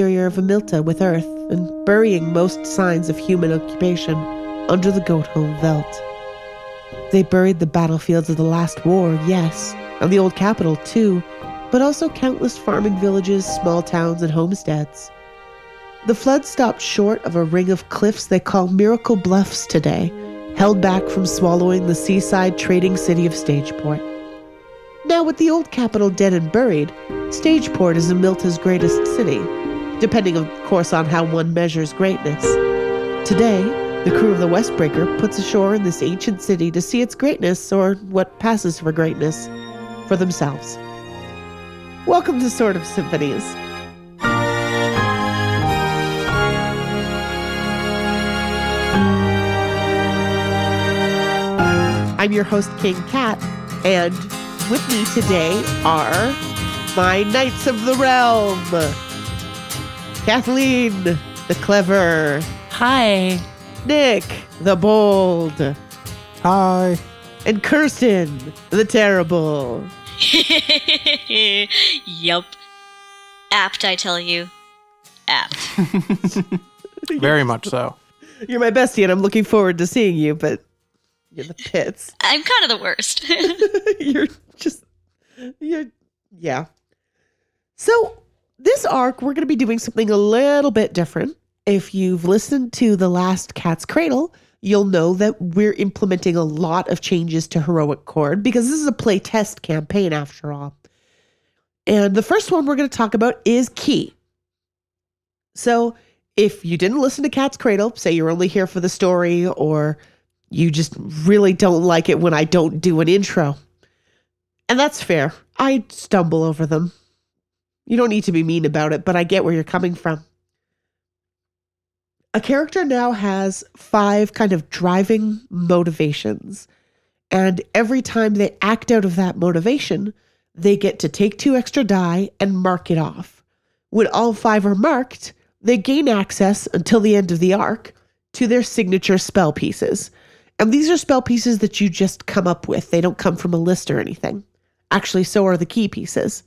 interior of Amilta with earth and burying most signs of human occupation under the goat hole veldt. They buried the battlefields of the last war, yes, and the old capital too, but also countless farming villages, small towns, and homesteads. The flood stopped short of a ring of cliffs they call Miracle Bluffs today, held back from swallowing the seaside trading city of Stageport. Now, with the old capital dead and buried, Stageport is Amilta's greatest city, depending, of course, on how one measures greatness. Today, the crew of the Westbreaker puts ashore in this ancient city to see its greatness, or what passes for greatness, for themselves. Welcome to Sort of Symphonies. I'm your host, King Cat, and with me today are my Knights of the Realm Kathleen, the clever, Hi. Nick, the bold, Hi. and Kirsten, the terrible. yup. Apt, I tell you. Apt. Very much so. You're my bestie, and I'm looking forward to seeing you, but you're the pits. I'm kind of the worst. you're just, you're, yeah. So, this arc, we're going to be doing something a little bit different. If you've listened to the last Cat's Cradle, you'll know that we're implementing a lot of changes to Heroic Chord because this is a play test campaign after all. And the first one we're going to talk about is key. So, if you didn't listen to Cat's Cradle, say you're only here for the story or you just really don't like it when I don't do an intro. And that's fair. I stumble over them. You don't need to be mean about it, but I get where you're coming from. A character now has five kind of driving motivations. And every time they act out of that motivation, they get to take two extra die and mark it off. When all five are marked, they gain access until the end of the arc to their signature spell pieces. And these are spell pieces that you just come up with. They don't come from a list or anything. Actually, so are the key pieces.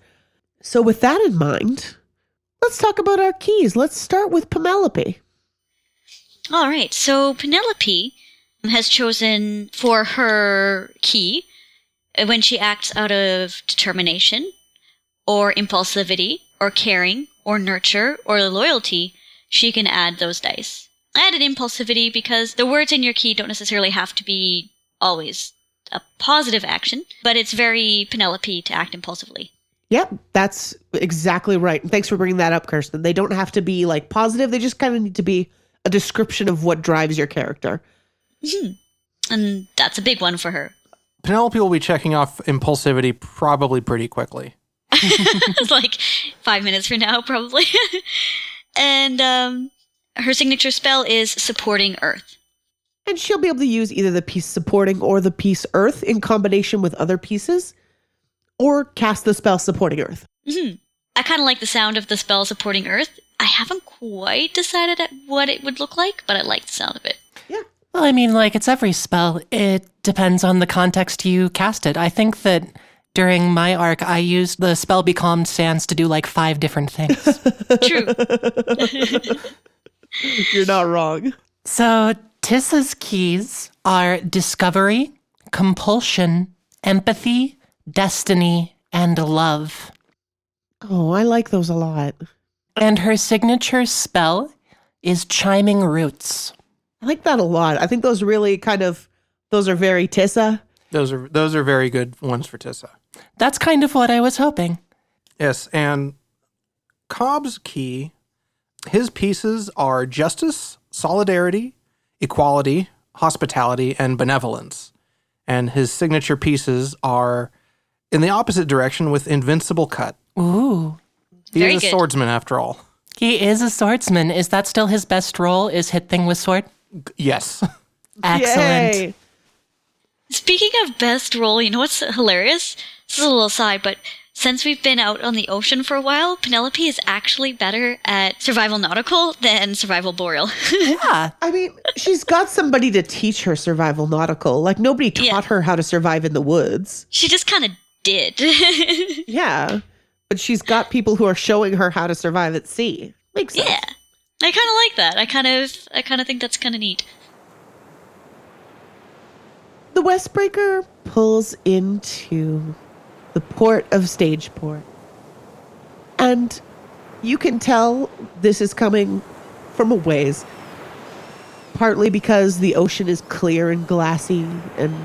So, with that in mind, let's talk about our keys. Let's start with Penelope. All right, so Penelope has chosen for her key when she acts out of determination, or impulsivity, or caring, or nurture, or loyalty, she can add those dice. I added impulsivity because the words in your key don't necessarily have to be always a positive action, but it's very Penelope to act impulsively. Yep, that's exactly right. And thanks for bringing that up, Kirsten. They don't have to be like positive, they just kind of need to be a description of what drives your character. And that's a big one for her. Penelope will be checking off impulsivity probably pretty quickly. it's like five minutes from now, probably. and um, her signature spell is supporting Earth. And she'll be able to use either the piece supporting or the piece earth in combination with other pieces, or cast the spell supporting earth. hmm I kind of like the sound of the spell supporting Earth. I haven't quite decided what it would look like, but I like the sound of it. Yeah. Well, I mean, like it's every spell. It depends on the context you cast it. I think that during my arc, I used the spell Be Calmed Sands to do like five different things. True. You're not wrong. so Tissa's keys are discovery, compulsion, empathy, destiny, and love. Oh, I like those a lot. And her signature spell is chiming roots. I like that a lot. I think those really kind of those are very Tissa. Those are those are very good ones for Tissa. That's kind of what I was hoping. Yes, and Cobb's key, his pieces are justice, solidarity, equality, hospitality, and benevolence. And his signature pieces are in the opposite direction with invincible cut. Ooh. He Very is a good. swordsman after all. He is a swordsman. Is that still his best role? Is hit thing with sword? Yes. Excellent. Yay. Speaking of best role, you know what's hilarious? This is a little side, but since we've been out on the ocean for a while, Penelope is actually better at survival nautical than survival boreal. Yeah. I mean, she's got somebody to teach her survival nautical. Like nobody taught Yeah. her how to survive in the woods. she just kind of did. Yeah. But she's got people who are showing her how to survive at sea. Makes sense. Yeah. I kind of like that. I kind of, I kind of think that's kind of neat. The Westbreaker pulls into the port of Stageport. And you can tell this is coming from a ways. Partly because the ocean is clear and glassy and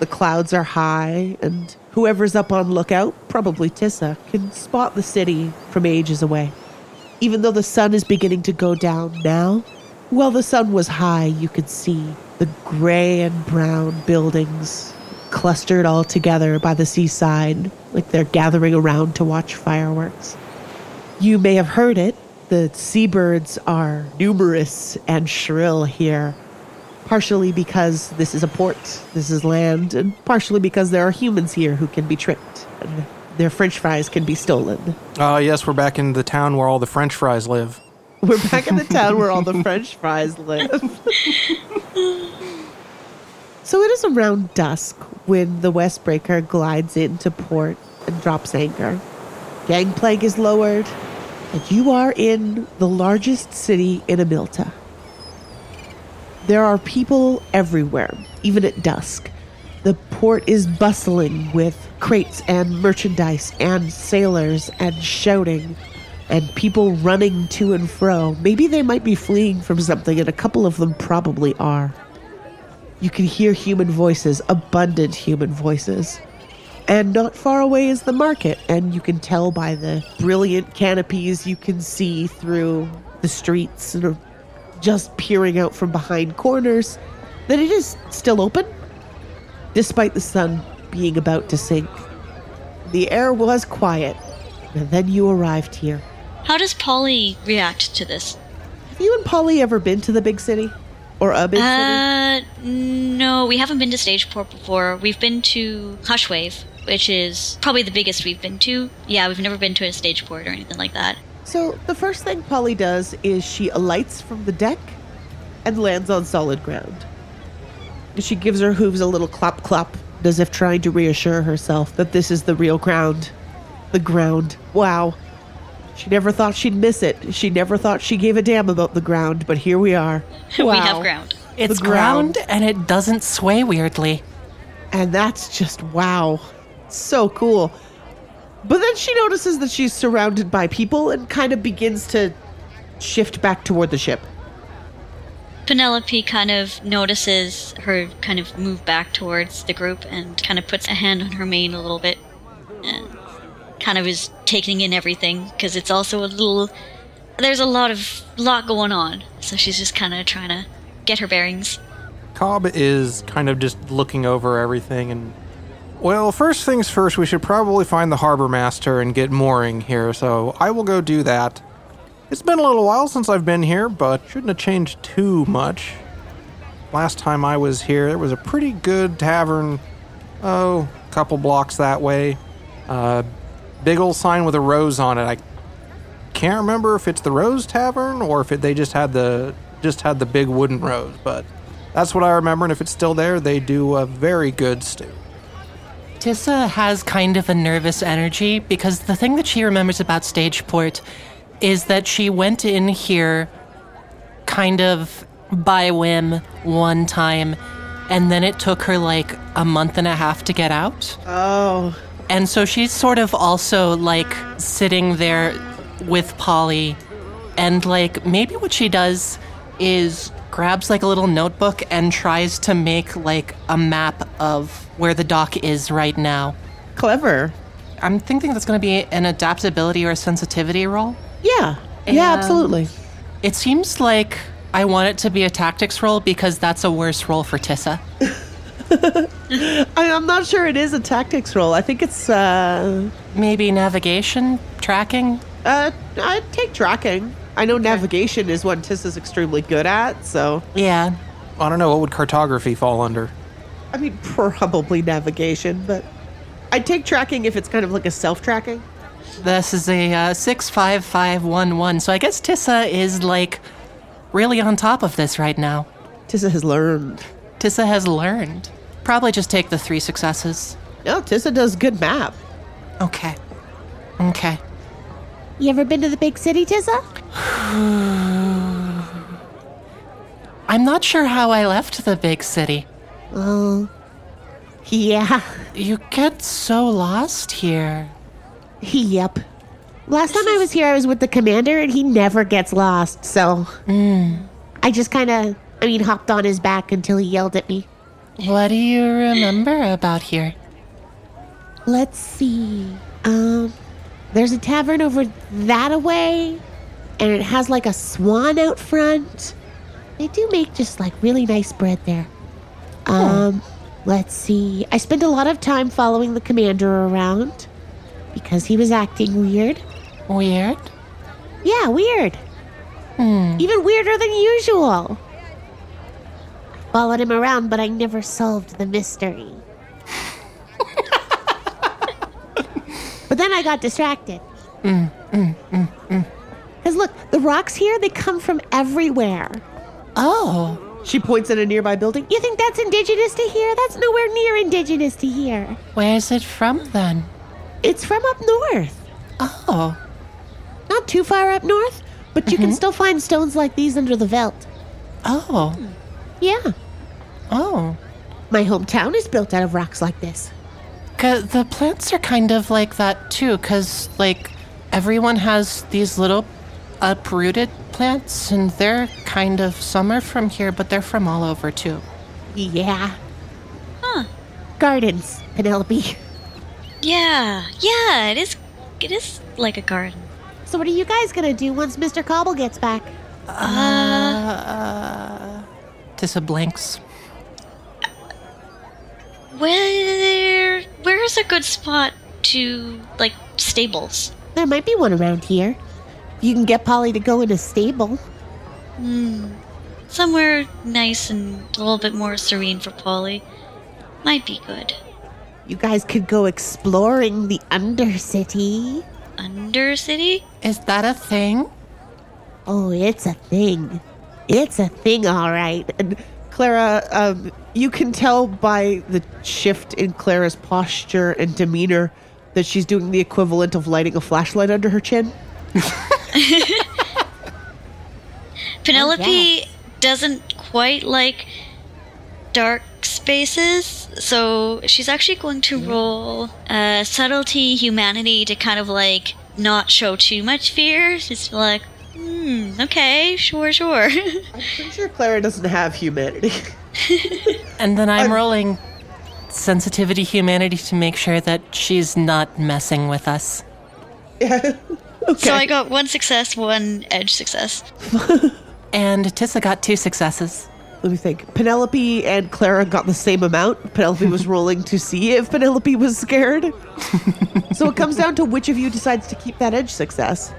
the clouds are high, and whoever's up on lookout, probably Tissa, can spot the city from ages away. Even though the sun is beginning to go down now, while the sun was high, you could see the gray and brown buildings clustered all together by the seaside, like they're gathering around to watch fireworks. You may have heard it. The seabirds are numerous and shrill here, partially because this is a port, this is land, and partially because there are humans here who can be tricked and their french fries can be stolen. Uh, yes, we're back in the town where all the French fries live. We're back in the town where all the french fries live. so it is around dusk when the Westbreaker glides into port and drops anchor. Gangplank is lowered, and you are in the largest city in Amilta. There are people everywhere, even at dusk. The port is bustling with crates and merchandise and sailors and shouting and people running to and fro. Maybe they might be fleeing from something, and a couple of them probably are. You can hear human voices, abundant human voices. And not far away is the market, and you can tell by the brilliant canopies you can see through the streets and just peering out from behind corners that it is still open, despite the sun being about to sink. The air was quiet, and then you arrived here. How does Polly react to this? Have you and Polly ever been to the big city? Or a big city? Uh, no, we haven't been to Stageport before. We've been to Hushwave, which is probably the biggest we've been to. Yeah, we've never been to a Stageport or anything like that. So the first thing Polly does is she alights from the deck and lands on solid ground. She gives her hooves a little clap clap, as if trying to reassure herself that this is the real ground. The ground. Wow. She never thought she'd miss it. She never thought she gave a damn about the ground, but here we are. We have ground. It's ground. ground and it doesn't sway weirdly. And that's just wow. So cool. But then she notices that she's surrounded by people and kind of begins to shift back toward the ship. Penelope kind of notices her kind of move back towards the group and kind of puts a hand on her mane a little bit and kind of is taking in everything because it's also a little there's a lot of lot going on so she's just kind of trying to get her bearings Cobb is kind of just looking over everything and. Well, first things first, we should probably find the harbor master and get mooring here, so I will go do that. It's been a little while since I've been here, but shouldn't have changed too much. Last time I was here, there was a pretty good tavern, oh, a couple blocks that way. Uh, big old sign with a rose on it. I can't remember if it's the Rose Tavern or if it, they just had the just had the big wooden rose, but that's what I remember. And if it's still there, they do a very good stew. Tissa has kind of a nervous energy because the thing that she remembers about Stageport is that she went in here kind of by whim one time, and then it took her like a month and a half to get out. Oh, And so she's sort of also like sitting there with Polly, and like maybe what she does is grabs like a little notebook and tries to make like a map of where the dock is right now. clever. I'm thinking that's going to be an adaptability or a sensitivity roll. Yeah. Yeah, absolutely. It seems like I want it to be a tactics roll because that's a worse roll for Tissa. I, I'm not sure it is a tactics roll. I think it's uh Maybe navigation, tracking. uh I take tracking. I know navigation is what Tissa's extremely good at, so Yeah. I don't know what would cartography fall under. I mean probably navigation, but I'd take tracking if it's kind of like a self-tracking. This is a uh, 65511. So I guess Tissa is like really on top of this right now. Tissa has learned. Tissa has learned. Probably just take the three successes. No, Tissa does good map. Okay. Okay. You ever been to the big city, Tissa? I'm not sure how I left the big city. Oh, yeah. You get so lost here. Yep. Last time I was here, I was with the commander, and he never gets lost. So I just kind of, I mean, hopped on his back until he yelled at me. What do you remember about here? Let's see. Um, there's a tavern over that away, and it has like a swan out front. They do make just like really nice bread there. Um, let's see. I spent a lot of time following the commander around because he was acting weird. Weird? Yeah, weird. Even weirder than usual. I followed him around, but I never solved the mystery. But then I got distracted. Because look, the rocks here, they come from everywhere. Oh, She points at a nearby building. You think that's indigenous to here? That's nowhere near indigenous to here. where's it from then? It's from up north. Oh, Not too far up north, but you can mm-hmm. still find stones like these under the veldt. oh, Yeah. oh. My hometown is built out of rocks like this. 'Cause the plants are kind of like that too, because, like, everyone has these little uprooted plants, and they're kind of, some are from here, but they're from all over too. Yeah. Huh. Gardens, Penelope. Yeah, yeah, it is. It is like a garden. So what are you guys gonna do once Mr. Cobble gets back? Uh, Tissa blinks. Where, where is a good spot to like stables? There might be one around here. You can get Polly to go in a stable. Hmm. Somewhere nice and a little bit more serene for Polly. Might be good. You guys could go exploring the Undercity. Undercity? Is that a thing? Oh, it's a thing. It's a thing, all right. And Clara, um, you can tell by the shift in Clara's posture and demeanor that she's doing the equivalent of lighting a flashlight under her chin. Penelope yes. doesn't quite like dark spaces, so she's actually going to roll uh, subtlety, humanity to kind of like not show too much fear. Just like, hmm, okay, sure, sure. I'm pretty sure Clara doesn't have humanity. And then I'm rolling sensitivity humanity to make sure that she's not messing with us. Yeah. okay. So I got one success, one edge success. And Tissa got two successes. Let me think. Penelope and Clara got the same amount. Penelope was rolling to see if Penelope was scared. so it comes down to which of you decides to keep that edge success.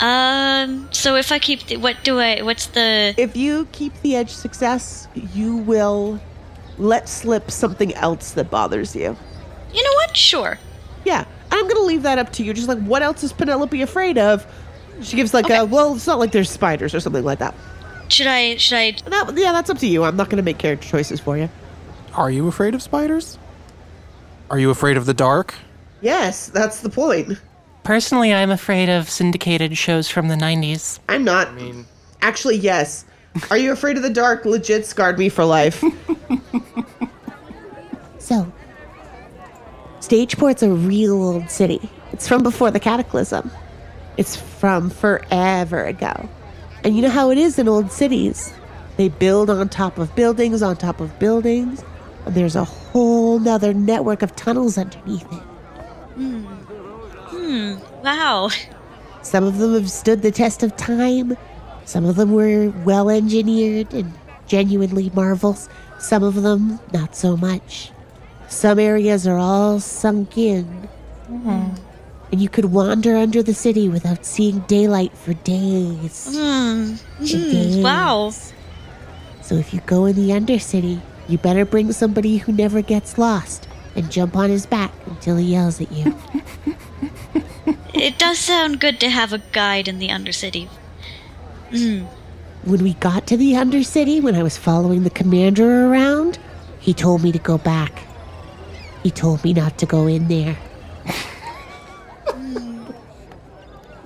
Um, so if I keep, the, what do I, what's the, If you keep the edge success, you will let slip something else that bothers you. you know what? Sure. Yeah, I'm gonna leave that up to you. Just like, what else is Penelope afraid of? She gives like Okay. a well. It's not like there's spiders or something like that. Should I, should I, That yeah, that's up to you. I'm not gonna make character choices for you. Are you afraid of spiders? Are you afraid of the dark? Yes, that's the point. Personally, I'm afraid of syndicated shows from the 90s. I'm not. I mean, Actually, yes. Are you afraid of the dark? Legit scarred me for life. So, Stageport's a real old city. It's from before the Cataclysm. it's from forever ago. And you know how it is in old cities. They build on top of buildings on top of buildings. And there's a whole nother network of tunnels underneath it. Wow. Some of them have stood the test of time. Some of them were well engineered and genuinely marvels. Some of them, not so much. Some areas are all sunk in. And you could wander under the city without seeing daylight for days. Hmm. hmm, days. Wow. So if you go in the Undercity, you better bring somebody who never gets lost and jump on his back until he yells at you. It does sound good to have a guide in the Undercity. When we got to the Undercity, when I was following the commander around, he told me to go back. He told me not to go in there.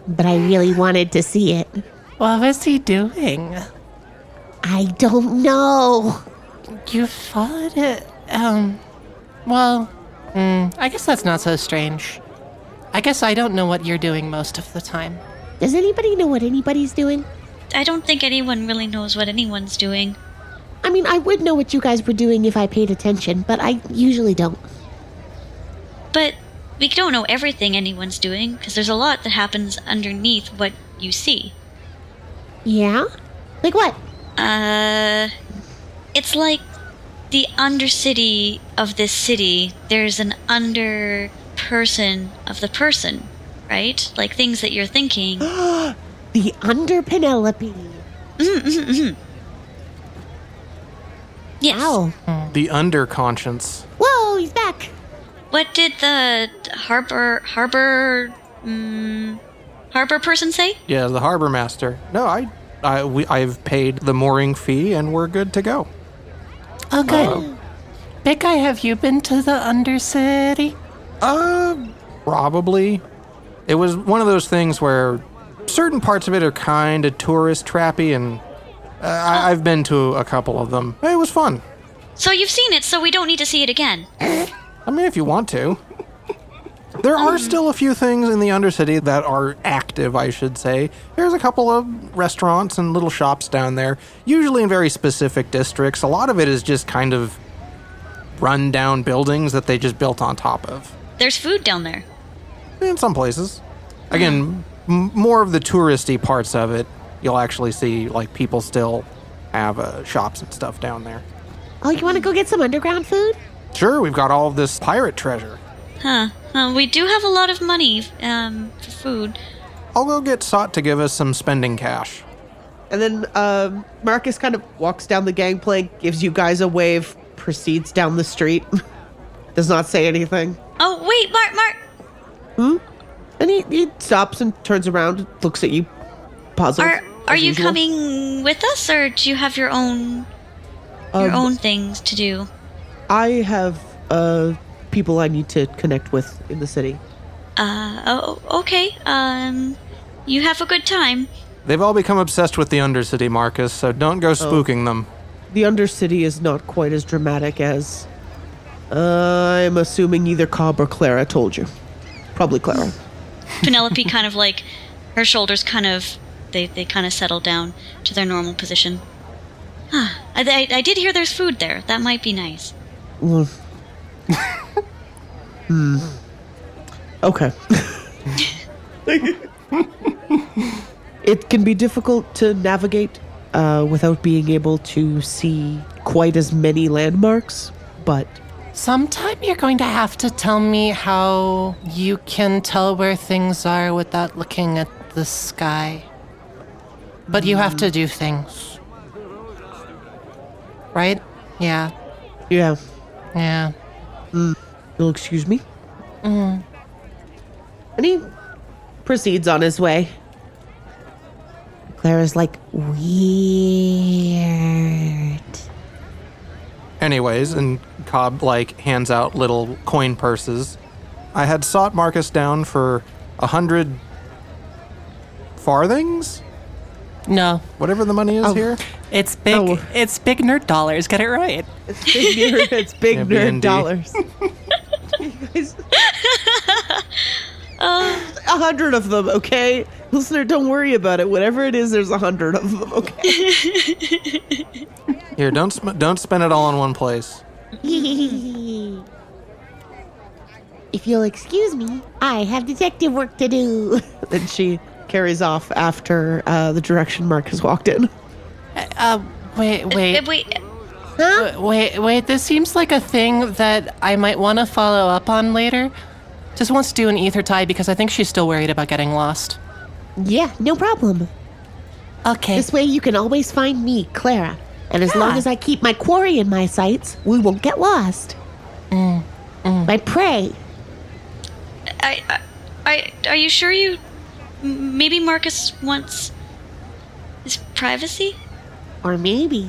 but I really wanted to see it. What was he doing? I don't know. You followed it. Um, well, mm, I guess that's not so strange. I guess I don't know what you're doing most of the time. Does anybody know what anybody's doing? I don't think anyone really knows what anyone's doing. I mean, I would know what you guys were doing if I paid attention, but I usually don't. But we don't know everything anyone's doing because there's a lot that happens underneath what you see. Yeah? Like what? Uh, it's like the undercity of this city. There's an under person of the person, right? Like things that you're thinking. The under Penelope. Mm-hmm, mm-hmm, mm-hmm. Yes. Ow. The under conscience. Whoa, he's back. What did the harbor harbor mm, harbor person say? Yeah, the harbor master. No, I, I, we, I've paid the mooring fee and we're good to go. Oh, good. Big guy, have you been to the Undercity? Uh, probably. It was one of those things where certain parts of it are kind of tourist trappy, and uh, I, I've been to a couple of them. It was fun. So you've seen it, so we don't need to see it again. I mean, if you want to. There are still a few things in the Undercity that are active, I should say. There's a couple of restaurants and little shops down there, usually in very specific districts. A lot of it is just kind of run down buildings that they just built on top of. There's food down there. In some places. Again, m- more of the touristy parts of it, you'll actually see like people still have uh, shops and stuff down there. Oh, you want to go get some underground food? Sure, we've got all of this pirate treasure. Huh. Uh, we do have a lot of money um, for food. I'll go get Sot to give us some spending cash. And then um, Marcus kind of walks down the gangplank, gives you guys a wave, proceeds down the street. Does not say anything. Oh, wait, Mark, Mark. Hmm? And he, he stops and turns around, looks at you, puzzled. Are are you usual. coming with us, or do you have your own your Um, own things to do? I have uh, people I need to connect with in the city. Uh, oh, okay. Um, you have a good time. They've all become obsessed with the Undercity, Marcus, so don't go spooking them. The Undercity is not quite as dramatic as. I'm assuming either Cobb or Clara told you. Probably Clara. Penelope kind of like her shoulders kind of they they kind of settle down to their normal position. Huh. I, I I did hear there's food there. That might be nice. Well, hmm. Okay. it can be difficult to navigate uh, without being able to see quite as many landmarks, but Sometime you're going to have to tell me how you can tell where things are without looking at the sky. But you have to do things. Right? Yeah. yeah. Yeah. Mm. You'll excuse me? Mm. And he proceeds on his way. Clara's like, weird. Anyways, and Cobb like hands out little coin purses. I had sought Marcus down for a hundred farthings, No. whatever the money is Oh. here. It's big Oh. it's big nerd dollars. Get it right. It's big nerd, it's big Yeah, nerd B&D. dollars. You guys- a hundred of them, okay? Listener, don't worry about it. Whatever it is, there's a hundred of them, okay? Here, don't sp- don't spend it all in one place. If you'll excuse me, I have detective work to do. then she carries off after uh, the direction Mark has walked in. Uh wait, Uh, wait. wait. Uh, Wait, wait, this seems like a thing that I might want to follow up on later. Just wants to do an ether tie because I think she's still worried about getting lost. yeah, no problem. Okay. This way you can always find me, Clara. And as long as I keep my quarry in my sights, we won't get lost. Mm, mm. My prey. I, I, I, are you sure you? Maybe Marcus wants his privacy. Or maybe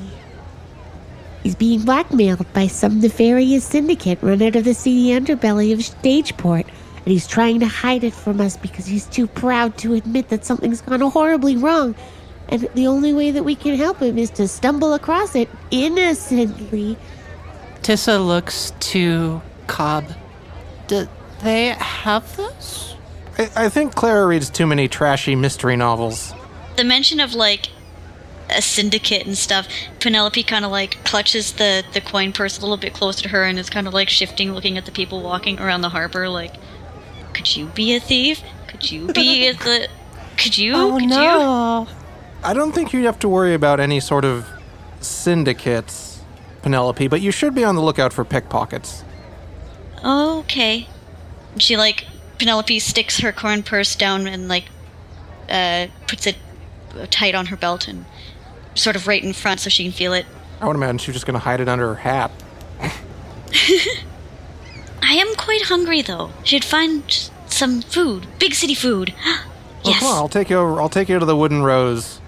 he's being blackmailed by some nefarious syndicate run out of the seedy underbelly of Stageport. and he's trying to hide it from us because he's too proud to admit that something's gone horribly wrong. And the only way that we can help him is to stumble across it innocently. Tissa looks to Cobb. Do they have this? I, I think Clara reads too many trashy mystery novels. The mention of like a syndicate and stuff, Penelope kind of like clutches the the coin purse a little bit closer to her and is kind of like shifting, looking at the people walking around the harbor. Like, could you be a thief? Could you be a the? Could you? Oh could you? I don't think you have to worry about any sort of syndicates, Penelope, but you should be on the lookout for pickpockets. Okay. She like Penelope sticks her coin purse down and like uh puts it tight on her belt and sort of right in front so she can feel it. I would imagine she's just going to hide it under her hat. I am quite hungry though. Should find some food, big city food. Yes. come on, I'll take you over. I'll take you to the Wooden Rose.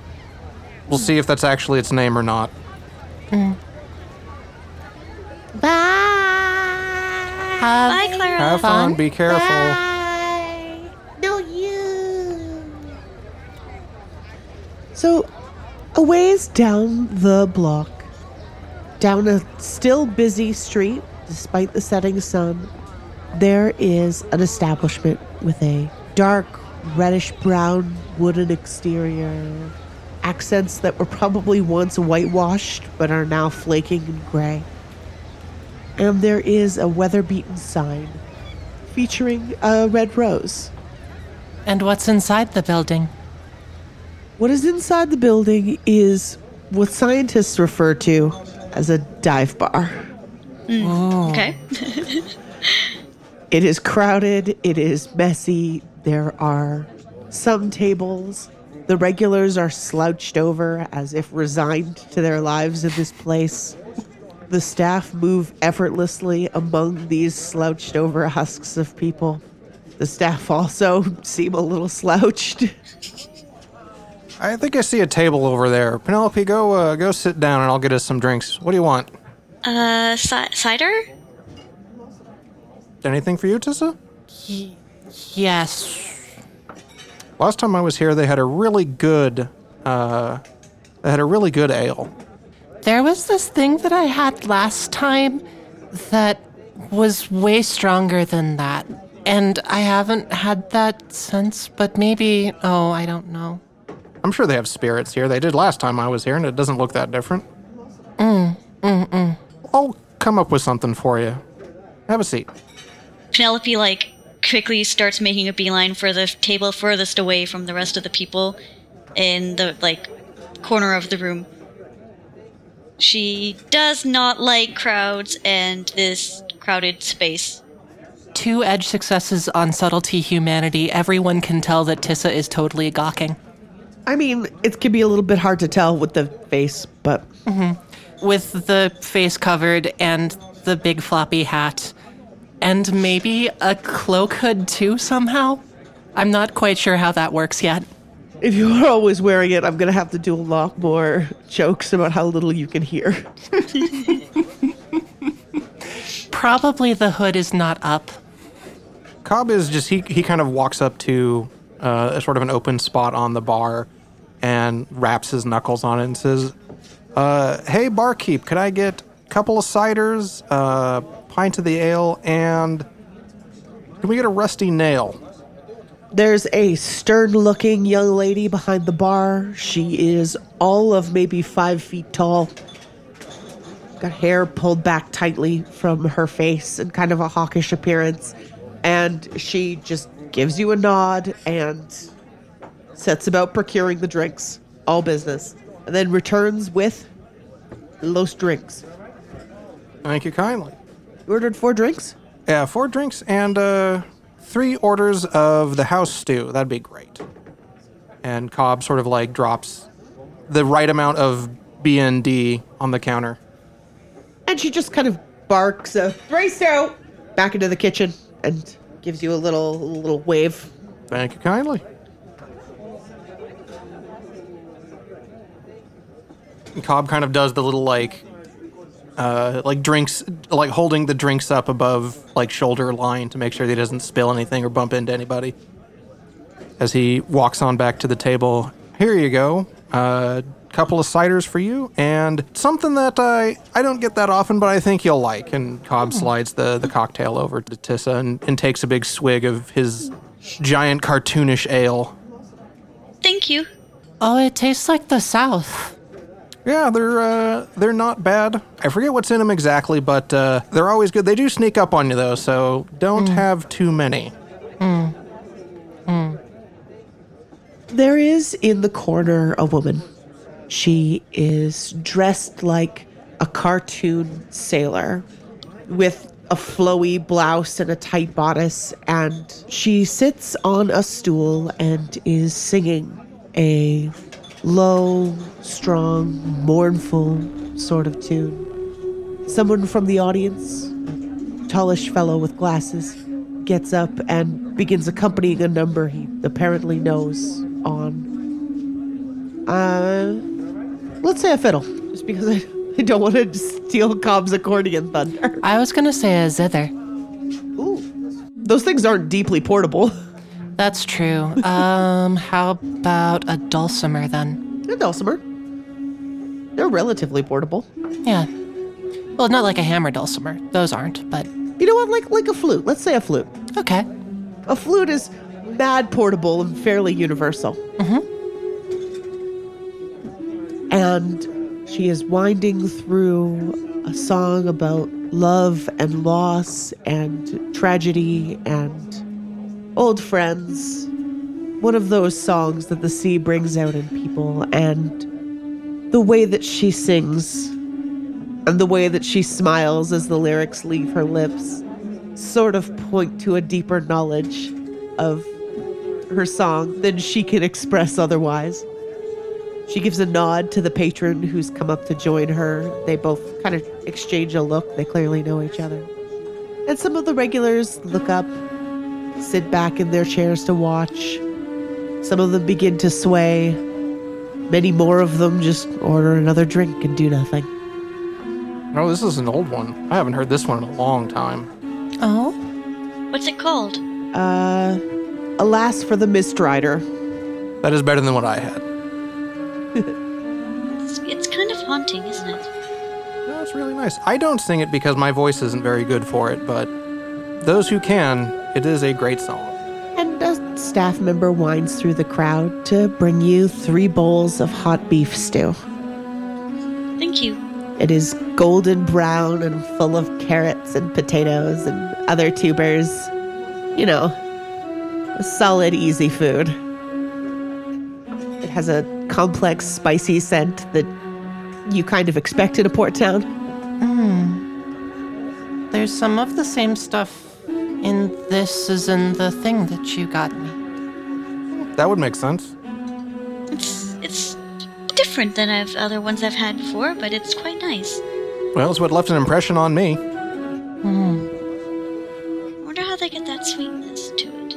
We'll see if that's actually its name or not. Mm. Bye. Have Bye, Clara. Have fun. Be careful. Bye. No, you. So, a ways down the block, down a still busy street, despite the setting sun, there is an establishment with a dark reddish brown wooden exterior, accents that were probably once whitewashed but are now flaking and gray. And there is a weather beaten sign featuring a red rose. And what's inside the building? What is inside the building is what scientists refer to as a dive bar. Hmm. Oh. Okay. It is crowded, it is messy. There are some tables. The regulars are slouched over as if resigned to their lives in this place. The staff move effortlessly among these slouched over husks of people. The staff also seem a little slouched. I think I see a table over there. Penelope, go uh, go sit down and I'll get us some drinks. What do you want? Uh, ci- cider? Anything for you, Tissa? Yes. Last time I was here, they had a really good, uh, they had a really good ale. There was this thing that I had last time that was way stronger than that. And I haven't had that since, but maybe, oh, I don't know. I'm sure they have spirits here. They did last time I was here, and it doesn't look that different. Mm, mm, mm. I'll come up with something for you. Have a seat. Penelope like quickly starts making a beeline for the table furthest away from the rest of the people in the like corner of the room. She does not like crowds and this crowded space. Two edge successes on subtlety humanity. Everyone can tell that Tissa is totally gawking. I mean, it can be a little bit hard to tell with the face, but mm-hmm. With the face covered and the big floppy hat. And maybe a cloak hood too, somehow? I'm not quite sure how that works yet. if you're always wearing it, I'm going to have to do a lot more jokes about how little you can hear. Probably the hood is not up. Cobb is just he he kind of walks up to uh, a sort of an open spot on the bar and raps his knuckles on it and says, uh, "Hey barkeep, could I get a couple of ciders, uh, pint of the ale, and can we get a rusty nail?" There's a stern looking young lady behind the bar. She is all of maybe five feet tall. Got hair pulled back tightly from her face and kind of a hawkish appearance. And she just gives you a nod and sets about procuring the drinks. All business. And then returns with los drinks. Thank you kindly. You ordered four drinks? Yeah, four drinks and uh, three orders of the house stew. That'd be great. And Cobb sort of like drops the right amount of B and D on the counter. And she just kind of barks a brace out back into the kitchen and gives you a little little wave. Thank you kindly. Cobb kind of does the little like uh, like drinks, like holding the drinks up above like shoulder line to make sure that he doesn't spill anything or bump into anybody. As he walks on back to the table, here you go. A couple of ciders for you, and something that I I don't get that often, but I think you'll like. And Cobb slides the the cocktail over to Tissa and, and takes a big swig of his giant cartoonish ale. Thank you. Oh, it tastes like the South. Yeah, they're uh, they're not bad. I forget what's in them exactly, but uh, they're always good. They do sneak up on you though, so don't have too many. There is in the corner a woman. She is dressed like a cartoon sailor with a flowy blouse and a tight bodice, and she sits on a stool and is singing a low, strong, mournful sort of tune. Someone from the audience, a tallish fellow with glasses, gets up and begins accompanying a number he apparently knows on. Uh, let's say a fiddle, just because I, I don't want to steal Cobb's accordion thunder. I was gonna say a zither. Ooh, those things aren't deeply portable. That's true. Um, how about a dulcimer then? A dulcimer. They're relatively portable. Yeah. Well, not like a hammer dulcimer. Those aren't, but You know what? Like like a flute. Let's say a flute. okay. A flute is mad portable and fairly universal. Mhm. And she is winding through a song about love and loss and tragedy and old friends. One of those songs that the sea brings out in people. And the way that she sings and the way that she smiles as the lyrics leave her lips sort of point to a deeper knowledge of her song than she can express otherwise. She gives a nod to the patron who's come up to join her. They both kind of exchange a look. They clearly know each other. And some of the regulars look up, sit back in their chairs to watch. Some of them begin to sway. Many more of them just order another drink and do nothing. No, this is an old one. I haven't heard this one in a long time. Oh. What's it called? Uh, alas for the Mist Rider. That is better than what I had. It's, it's kind of haunting, isn't it? No, it's really nice. I don't sing it because my voice isn't very good for it, but those who can, it is a great song. And a staff member winds through the crowd to bring you three bowls of hot beef stew. Thank you. It is golden brown and full of carrots and potatoes and other tubers. You know, a solid, easy food. It has a complex, spicy scent that you kind of expect in a port town. Hmm. There's some of the same stuff in this as in the thing that you got me. That would make sense. It's it's different than I've other ones I've had before, but it's quite nice. Well, it's what left an impression on me. Hmm. I wonder how they get that sweetness to it.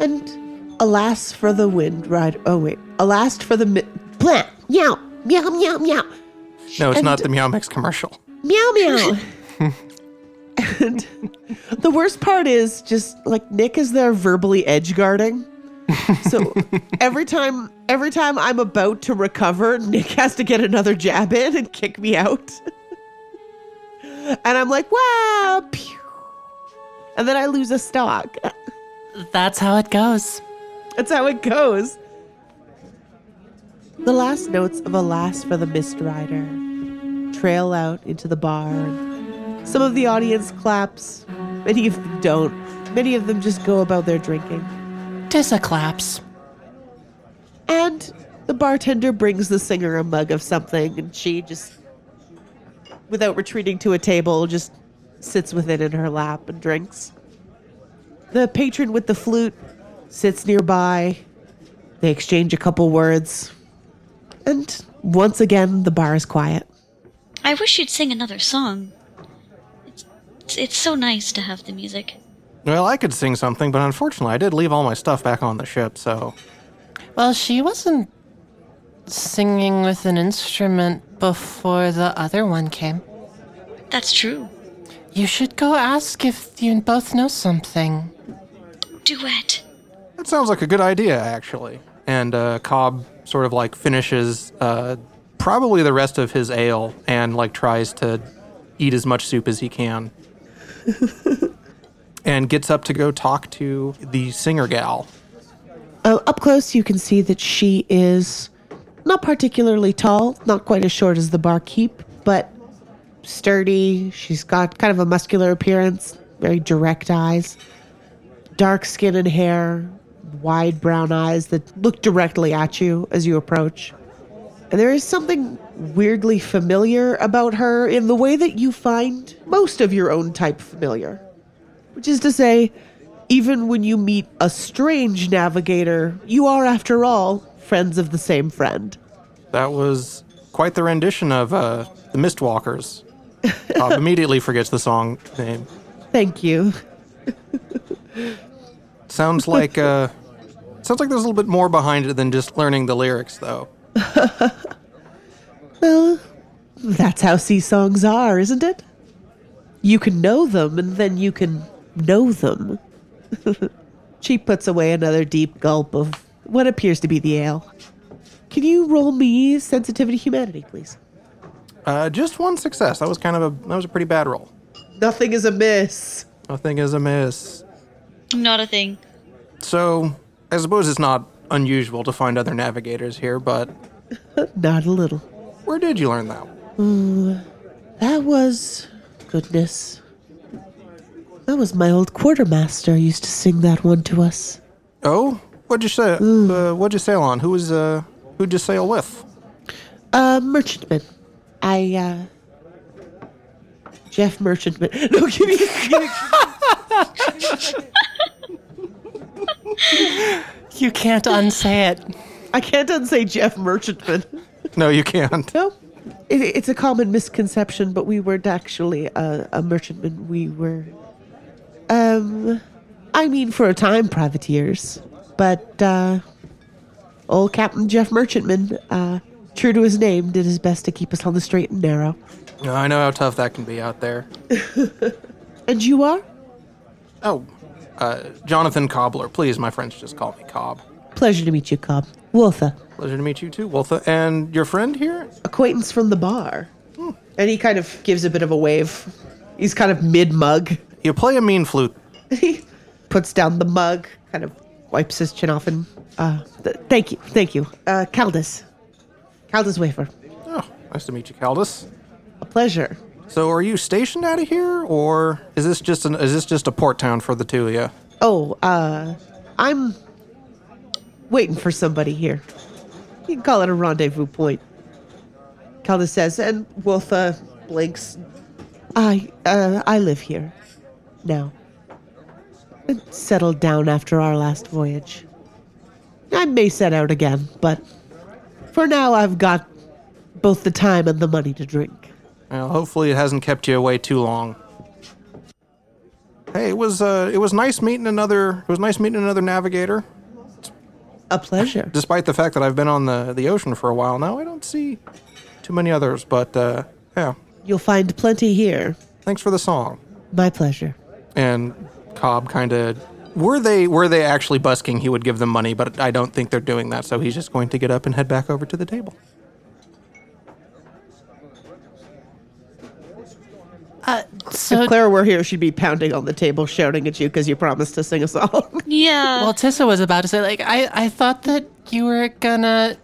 And alas for the wind ride. Oh, wait. Alas for the. Mi- blah! Meow! Meow, meow, meow! No, it's And- not the Meow Mix commercial. Meow meow. and the worst part is just like Nick is there verbally edge guarding. So every time every time I'm about to recover, Nick has to get another jab in and kick me out. and I'm like, wow, pew. And then I lose a stock. That's how it goes. That's how it goes. The last notes of Alas for the Mist Rider trail out into the bar. Some of the audience claps, many of them don't. Many of them just go about their drinking. Tessa claps. And the bartender brings the singer a mug of something, and she just, without retreating to a table, just sits with it in her lap and drinks. The patron with the flute sits nearby. They exchange a couple words. And once again, the bar is quiet. I wish you'd sing another song. It's, it's, it's so nice to have the music. Well, I could sing something, but unfortunately, I did leave all my stuff back on the ship, so. Well, she wasn't singing with an instrument before the other one came. That's true. You should go ask if you both know something. Duet. That sounds like a good idea, actually. And uh, Cobb sort of like finishes uh, probably the rest of his ale and like tries to eat as much soup as he can. and gets up to go talk to the singer gal. Uh, up close, you can see that she is not particularly tall, not quite as short as the barkeep, but sturdy. She's got kind of a muscular appearance, very direct eyes, dark skin and hair, wide brown eyes that look directly at you as you approach. And there is something weirdly familiar about her in the way that you find most of your own type familiar. Which is to say, even when you meet a strange navigator, you are, after all, friends of the same friend. That was quite the rendition of uh, the Mistwalkers. Cobb immediately forgets the song name. Thank you. Sounds like uh, sounds like there's a little bit more behind it than just learning the lyrics, though. Well, that's how sea songs are, isn't it? You can know them, and then you can know them. she puts away another deep gulp of what appears to be the ale. Can you roll me sensitivity humanity, please? Uh, just one success. That was kind of a that was a pretty bad roll. Nothing is amiss. Nothing is amiss. Not a thing. So I suppose it's not unusual to find other navigators here, but Not a little. where did you learn that? That was goodness. That was my old quartermaster used to sing that one to us. Oh, what'd you say? Uh, what'd you sail on? Who was uh, who'd you sail with? Uh, merchantman. I, uh. Jeff Merchantman. No, give me. Give me You can't unsay it. I can't unsay Jeff Merchantman. No, you can't. No, it, it's a common misconception, but we weren't actually a, a merchantman. We were, um, I mean, for a time, privateers. But uh, old Captain Jeff Merchantman, uh, true to his name, did his best to keep us on the straight and narrow. I know how tough that can be out there. And you are? Oh, uh, Jonathan Cobbler. Please, my friends, just call me Cobb. Pleasure to meet you, Cobb. Woltha, Pleasure to meet you too, Wolfa. And your friend here? acquaintance from the bar. And he kind of gives a bit of a wave. He's kind of mid mug. You play a mean flute. he puts down the mug, kind of wipes his chin off, and uh, th- thank you, thank you, uh, Caldus, Caldus Wafer, Oh, nice to meet you, Caldus. a pleasure. So, are you stationed out of here, or is this just an is this just a port town for the two of you? Oh, uh, I'm waiting for somebody here. You can call it a rendezvous point. Caldus says, and Wolf uh, blinks. I, uh, I live here now. I settled down after our last voyage. I may set out again, but for now I've got both the time and the money to drink. Well, hopefully it hasn't kept you away too long. Hey, it was uh, it was nice meeting another. It was nice meeting another navigator. A pleasure. Despite the fact that I've been on the the ocean for a while now, I don't see too many others. But uh, yeah, You'll find plenty here. thanks for the song. My pleasure. And Cobb kind of were they were they actually busking, he would give them money, but I don't think they're doing that. So he's just going to get up and head back over to the table. Uh, so, if Clara were here, she'd be pounding on the table, shouting at you because you promised to sing a song. Yeah. well, Tissa was about to say, like, I, I thought that you were gonna.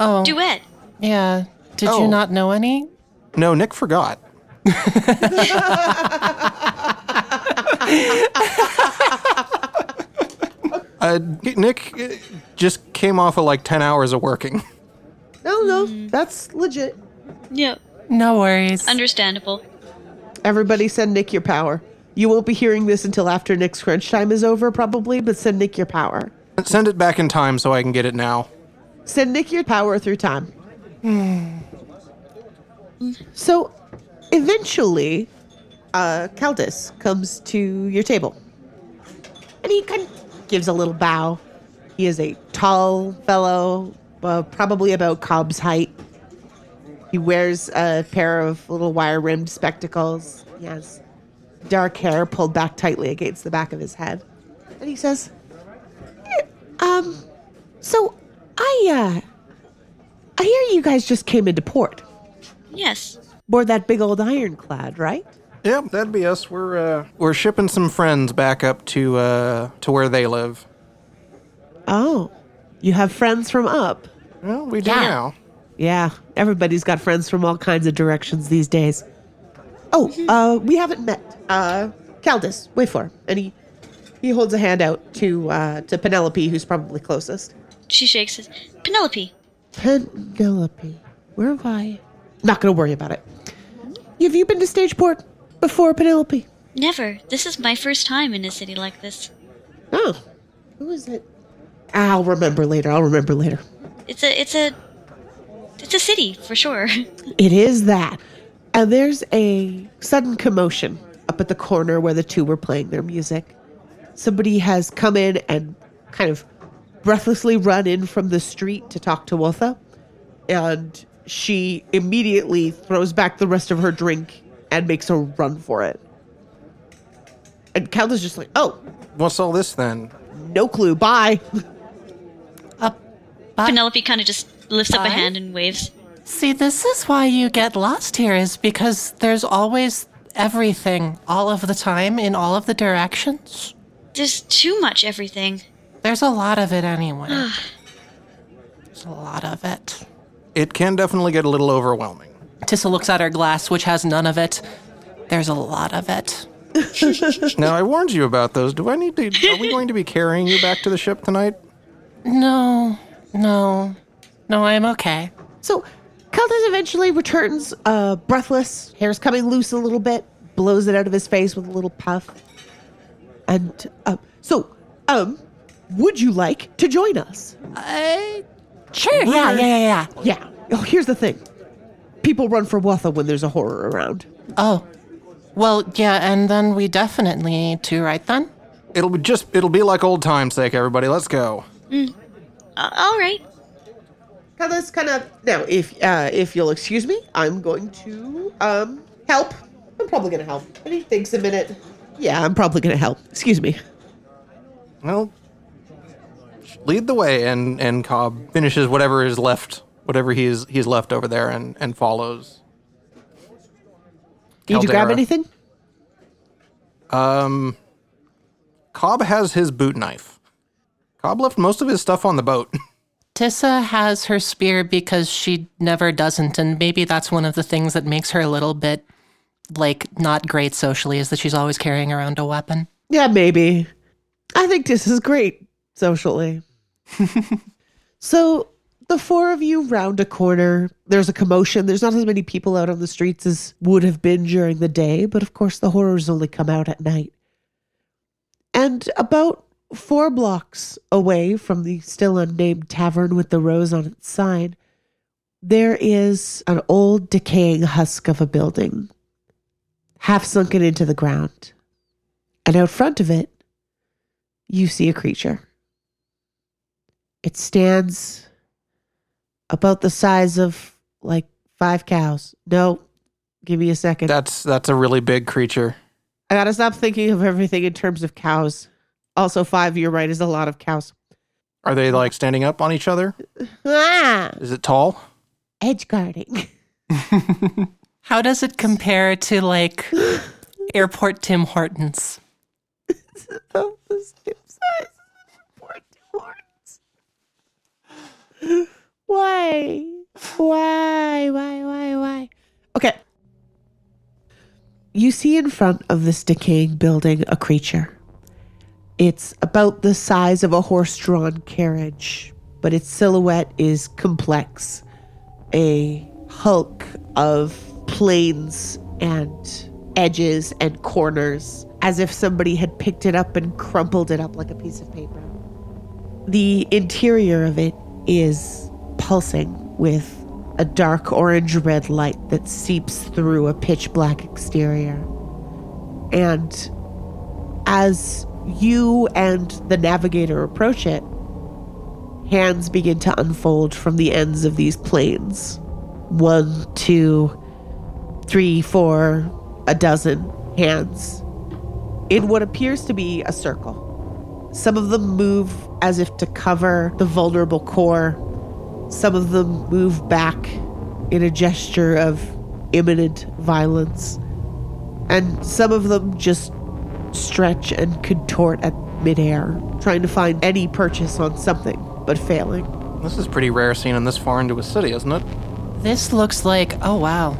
Oh, Duet. yeah. Did Oh. you not know any? No, Nick forgot. uh, Nick uh, just came off of like 10 hours of working. no, no, that's legit. Yep. No worries. Understandable. Everybody send Nick your power. You won't be hearing this until after Nick's crunch time is over, probably, but send Nick your power. Send it back in time so I can get it now. Send Nick your power through time. so, eventually, uh, Caldus comes to your table. And he kind of gives a little bow. He is a tall fellow, uh, probably about Cobb's height. He He wears a pair of little wire rimmed spectacles. He has dark hair pulled back tightly against the back of his head. And he says, "Eh, Um, so I, uh, I hear you guys just came into port. Yes. Board that big old ironclad, right? Yep, that'd be us. We're uh, we're shipping some friends back up to uh, to where they live. Oh, you have friends from up. Well, we do Yeah. now. Yeah, everybody's got friends from all kinds of directions these days. Oh, uh, we haven't met. Uh, Caldus, wait for him. And he, he holds a hand out to, uh, to Penelope, who's probably closest. She shakes his. Penelope. Penelope, where have I? Not gonna worry about it. Have you been to Stageport before, Penelope? Never. This is my first time in a city like this. Oh, who is it? I'll remember later. I'll remember later. It's a. It's a. It's a city for sure. It is that. And there's a sudden commotion up at the corner where the two were playing their music. Somebody has come in and kind of breathlessly run in from the street to talk to Wotha. And she immediately throws back the rest of her drink and makes a run for it. And Count is just like, oh, What's all this then? no clue, bye. Uh, but Penelope kind of just lifts up Bye? a hand and waves. see, this is why you get lost here, is because there's always everything all of the time in all of the directions. There's too much everything. There's a lot of it anyway. There's a lot of it. It can definitely get a little overwhelming. Tissa looks at her glass, which has none of it. There's a lot of it. now I warned you about those. Do I need to? Are we going to be carrying you back to the ship tonight? No, no, no, I'm okay. So Caldas eventually returns, uh, breathless, hair's coming loose a little bit, blows it out of his face with a little puff. And uh, so, um, would you like to join us? Uh, sure, yeah, yeah, yeah, yeah. Yeah. Oh, here's the thing. People run for Watha when there's a horror around. Oh, well, yeah, and then we definitely need to, right then? It'll be just. It'll be like old time's sake. Everybody, let's go. Uh, all right. Caldas kind of now, if uh, if you'll excuse me, I'm going to um help. I'm probably gonna help. And he thinks a minute. Yeah, I'm probably gonna help. Excuse me. Well, lead the way, and and Cobb finishes whatever is left, whatever he's he's left over there, and and follows. Need you grab anything? Um, Cobb has his boot knife. Cobb left most of his stuff on the boat. Tissa has her spear because she never doesn't, and maybe that's one of the things that makes her a little bit like not great socially is that she's always carrying around a weapon. Yeah, maybe. I think this is great socially. so the four of you round a corner. There's a commotion. There's not as many people out on the streets as would have been during the day, but of course the horrors only come out at night. And about four blocks away from the still unnamed tavern with the rose on its sign, there is an old decaying husk of a building, half sunken into the ground. And out front of it, you see a creature. It stands about the size of like five cows. No, give me a second. That's that's a really big creature. I gotta stop thinking of everything in terms of cows. Also, five, you're right, is a lot of cows. Are they like standing up on each other? Ah, Is it tall? edge guarding. How does it compare to like airport Tim Hortons? About the same size as poor horns. Why? Why? Why? Why? Why? Okay. You see in front of this decaying building a creature. It's about the size of a horse drawn carriage, but its silhouette is complex. A hulk of planes and edges and corners, as if somebody had picked it up and crumpled it up like a piece of paper. The interior of it is pulsing with a dark orange red light that seeps through a pitch black exterior. And as you and the navigator approach it, hands begin to unfold from the ends of these planes. one, two, three, four, a dozen hands in what appears to be a circle. Some of them move as if to cover the vulnerable core. Some of them move back in a gesture of imminent violence. And some of them just stretch and contort at midair, trying to find any purchase on something, but failing. This is pretty rare seeing this far into a city, isn't it? This looks like, oh wow.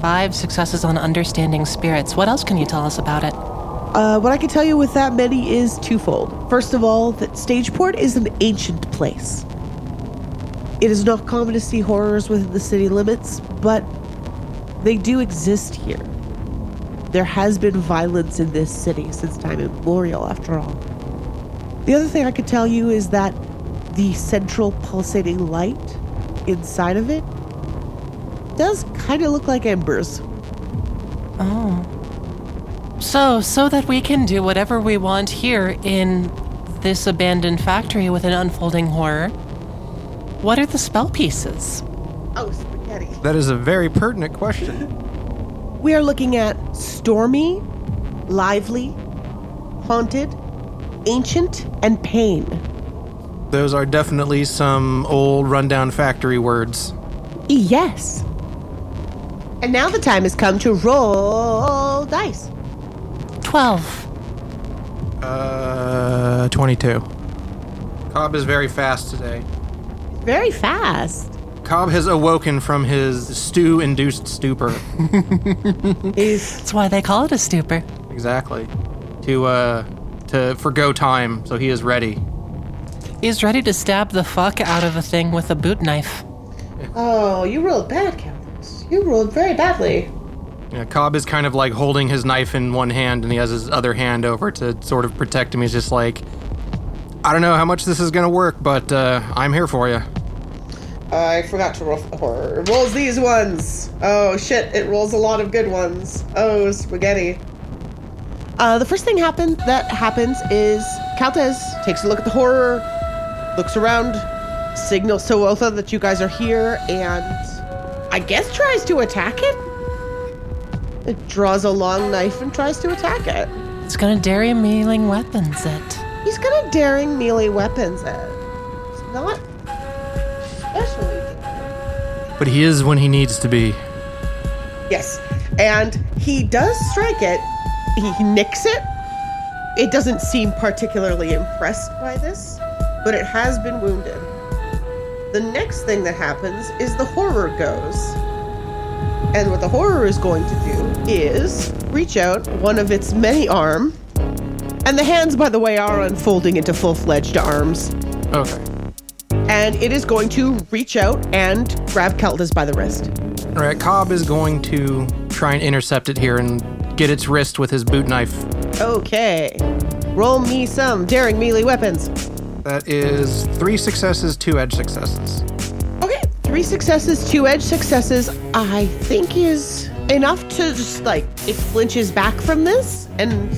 Five successes on understanding spirits. What else can you tell us about it? Uh, what I can tell you with that many is twofold. First of all, that Stageport is an ancient place. It is not common to see horrors within the city limits, but they do exist here. There has been violence in this city since time immemorial, after all. The other thing I could tell you is that the central pulsating light inside of it does kind of look like embers. Oh. So, so that we can do whatever we want here in this abandoned factory with an unfolding horror, what are the spell pieces? Oh, spaghetti. That is a very pertinent question. We are looking at stormy, lively, haunted, ancient, and pain. Those are definitely some old rundown factory words. Yes. And now the time has come to roll dice. 12. Uh, 22. Cobb is very fast today. Very fast. Cobb has awoken from his stew induced stupor. That's why they call it a stupor. exactly. To, uh, to forgo time, so he is ready. He's ready to stab the fuck out of a thing with a boot knife. oh, you rolled bad, Countess. You rolled very badly. Yeah, Cobb is kind of like holding his knife in one hand and he has his other hand over to sort of protect him. He's just like, I don't know how much this is going to work, but uh, I'm here for you. I forgot to roll the horror. It rolls these ones. Oh shit! It rolls a lot of good ones. Oh spaghetti. Uh, the first thing happen that happens is Caltez takes a look at the horror, looks around, signals to Otha that you guys are here, and I guess tries to attack it. It draws a long knife and tries to attack it. It's gonna daring mealing weapons it. He's gonna daring melee weapons it. It's not. But he is when he needs to be. Yes. And he does strike it. He nicks it. It doesn't seem particularly impressed by this, but it has been wounded. The next thing that happens is the horror goes. And what the horror is going to do is reach out one of its many arm. And the hands, by the way, are unfolding into full fledged arms. Okay. And it is going to reach out and grab Keltis by the wrist. All right, Cobb is going to try and intercept it here and get its wrist with his boot knife. Okay. Roll me some daring melee weapons. That is three successes, two edge successes. Okay, three successes, two edge successes, I think is enough to just like it flinches back from this and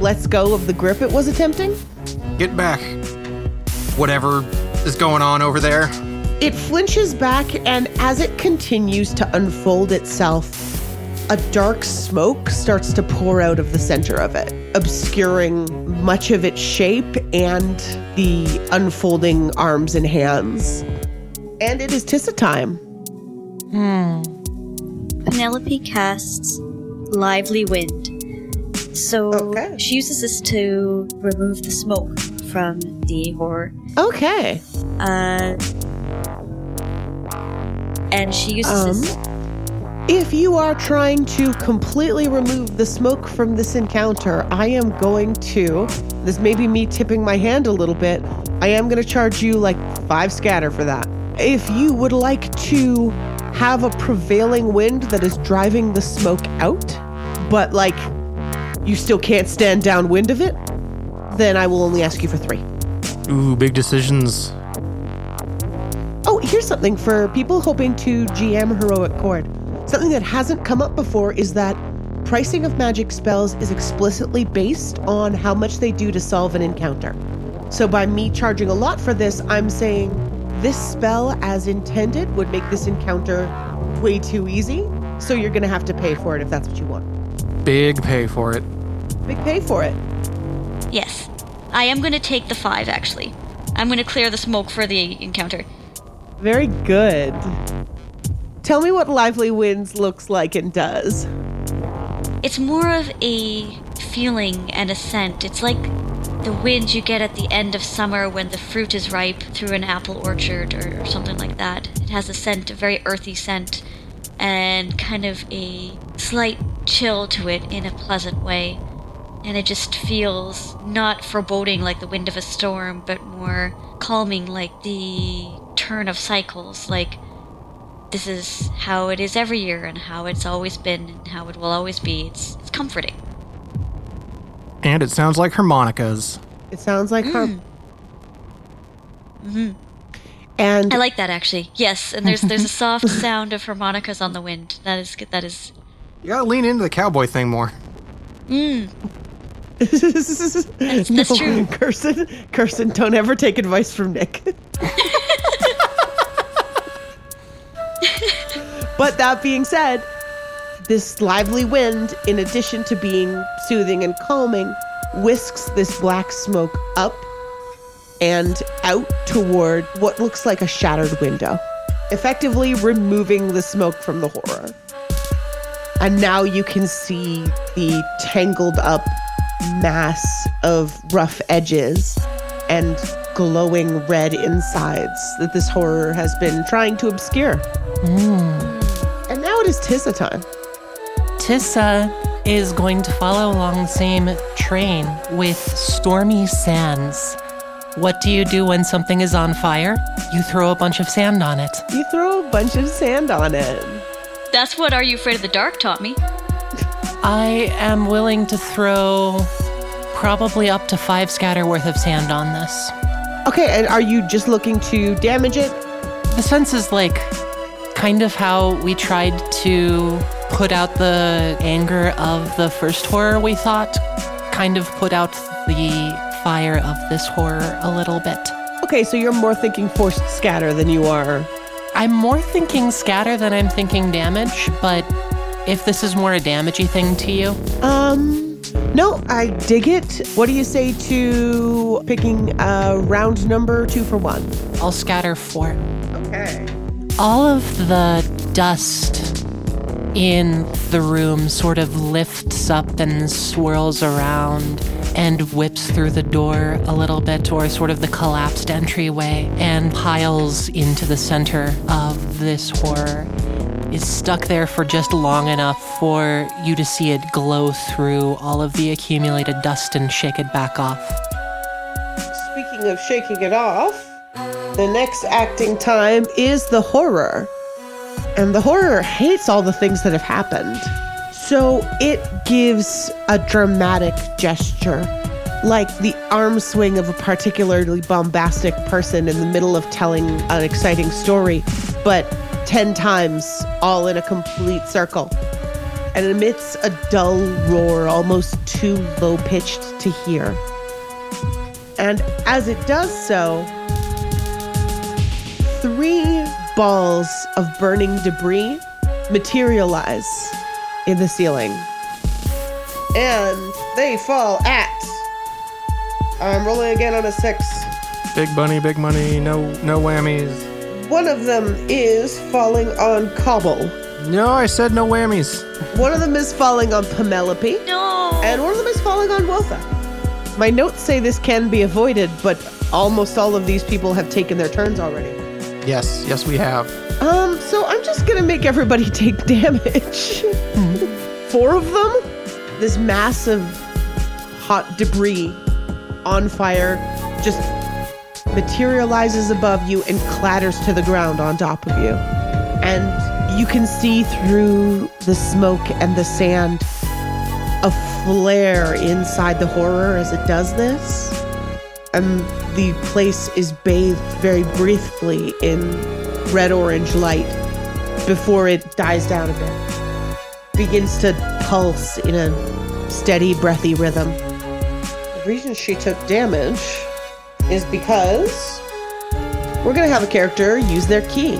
lets go of the grip it was attempting. Get back. Whatever is going on over there. It flinches back, and as it continues to unfold itself, a dark smoke starts to pour out of the center of it, obscuring much of its shape and the unfolding arms and hands. And it is Tissa time. Hmm. Penelope casts Lively Wind. So Okay. she uses this to remove the smoke from the horror. Okay. Uh, and she uses Um. If you are trying to completely remove the smoke from this encounter, I am going to. This may be me tipping my hand a little bit. I am going to charge you like five scatter for that. If you would like to have a prevailing wind that is driving the smoke out, but like you still can't stand downwind of it, then I will only ask you for three. Ooh, big decisions. Oh, here's something for people hoping to GM Heroic Chord. Something that hasn't come up before is that pricing of magic spells is explicitly based on how much they do to solve an encounter. So by me charging a lot for this, I'm saying this spell, as intended, would make this encounter way too easy. So you're going to have to pay for it if that's what you want. Big pay for it. Big pay for it. Yes. I am going to take the five, actually. I'm going to clear the smoke for the encounter. Very good. Tell me what Lively Winds looks like and does. It's more of a feeling and a scent. It's like the wind you get at the end of summer when the fruit is ripe through an apple orchard or, something like that. It has a scent, a very earthy scent, and kind of a slight chill to it in a pleasant way. And it just feels not foreboding like the wind of a storm, but more calming like the turn of cycles, like this is how it is every year and how it's always been and how it will always be. It's, it's comforting. And it sounds like harmonicas. It sounds like her. Mm-hmm. And I like that actually. Yes, and there's there's a soft sound of harmonicas on the wind. That is that is. You gotta lean into the cowboy thing more. Mm. That's, that's no, true. Kirsten, Kirsten, don't ever take advice from Nick. but that being said, this lively wind, in addition to being soothing and calming, whisks this black smoke up and out toward what looks like a shattered window, effectively removing the smoke from the horror. And now you can see the tangled up mass of rough edges and glowing red insides that this horror has been trying to obscure. Mm. And now it is Tissa time. Tissa is going to follow along the same train with Stormy Sands. What do you do when something is on fire? You throw a bunch of sand on it. You throw a bunch of sand on it. That's what Are You Afraid of the Dark taught me. I am willing to throw probably up to five scatter worth of sand on this. Okay, and are you just looking to damage it? The sense is like kind of how we tried to put out the anger of the first horror we thought, kind of put out the fire of this horror a little bit. Okay, so you're more thinking forced scatter than you are. I'm more thinking scatter than I'm thinking damage, but if this is more a damagey thing to you, Um, no, I dig it. What do you say to picking a round number two for one? I'll scatter four. Okay. All of the dust in the room sort of lifts up and swirls around and whips through the door a little bit, or sort of the collapsed entryway, and piles into the center of this horror. It's stuck there for just long enough for you to see it glow through all of the accumulated dust and shake it back off. Speaking of shaking it off, the next acting time is the horror. And the horror hates all the things that have happened. So it gives a dramatic gesture, like the arm swing of a particularly bombastic person in the middle of telling an exciting story, but 10 times, all in a complete circle. And emits a dull roar, almost too low pitched to hear. And as it does so, three balls of burning debris materialize in the ceiling. And they fall at. I'm rolling again on a six. Big bunny, big money, no no whammies. One of them is falling on Cobble. No, I said no whammies. One of them is falling on Penelope. No. And one of them is falling on Wotha. My notes say this can be avoided, but almost all of these people have taken their turns already. Yes, yes we have. Um, so I'm just gonna make everybody take damage. Four of them. This massive hot debris on fire just materializes above you and clatters to the ground on top of you. And you can see through the smoke and the sand a flare inside the horror as it does this. And the place is bathed very briefly in red orange light before it dies down a bit. Begins to pulse in a steady, breathy rhythm. The reason she took damage is because we're going to have a character use their key.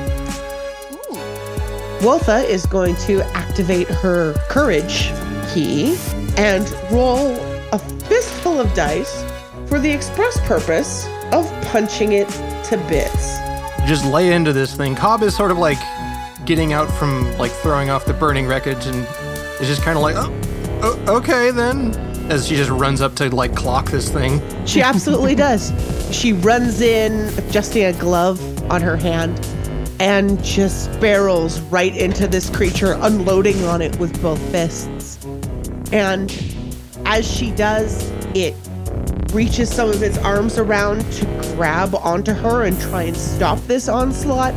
Wotha is going to activate her courage key and roll a fistful of dice for the express purpose of punching it to bits. Just lay into this thing. Cobb is sort of like getting out from like throwing off the burning wreckage and is just kind of like, oh, oh, okay then. As she just runs up to like clock this thing. She absolutely does. She runs in, adjusting a glove on her hand, and just barrels right into this creature, unloading on it with both fists. And as she does, it reaches some of its arms around to grab onto her and try and stop this onslaught.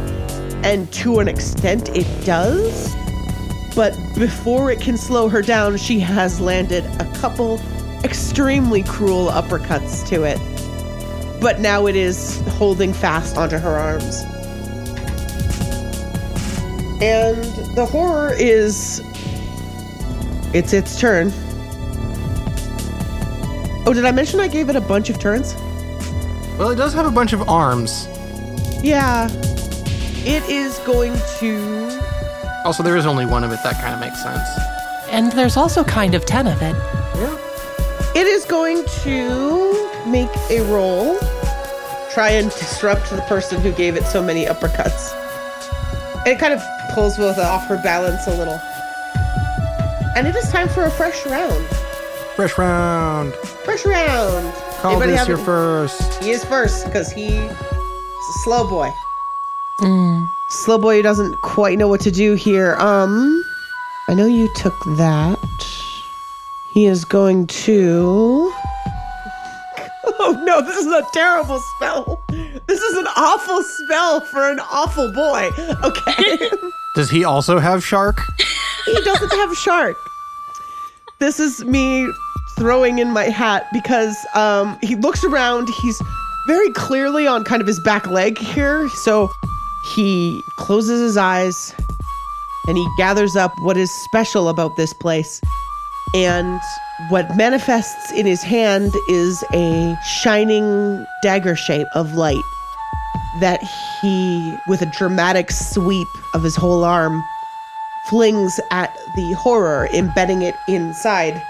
And to an extent, it does. But before it can slow her down, she has landed a couple extremely cruel uppercuts to it. But now it is holding fast onto her arms. And the horror is. It's its turn. Oh, did I mention I gave it a bunch of turns? Well, it does have a bunch of arms. Yeah. It is going to. Also, there is only one of it. That kind of makes sense. And there's also kind of 10 of it. Yeah. It is going to make a roll. Try and disrupt the person who gave it so many uppercuts. And it kind of pulls with off her balance a little. And it is time for a fresh round. Fresh round. Fresh round. Call Anybody this your it? first. He is first because he is a slow boy. Slow boy who doesn't quite know what to do here. Um, I know you took that. He is going to. Oh no, this is a terrible spell. This is an awful spell for an awful boy. Okay. Does he also have shark? he doesn't have shark. This is me throwing in my hat because um, he looks around. He's very clearly on kind of his back leg here. So he closes his eyes and he gathers up what is special about this place. And what manifests in his hand is a shining dagger shape of light that he, with a dramatic sweep of his whole arm, flings at the horror, embedding it inside.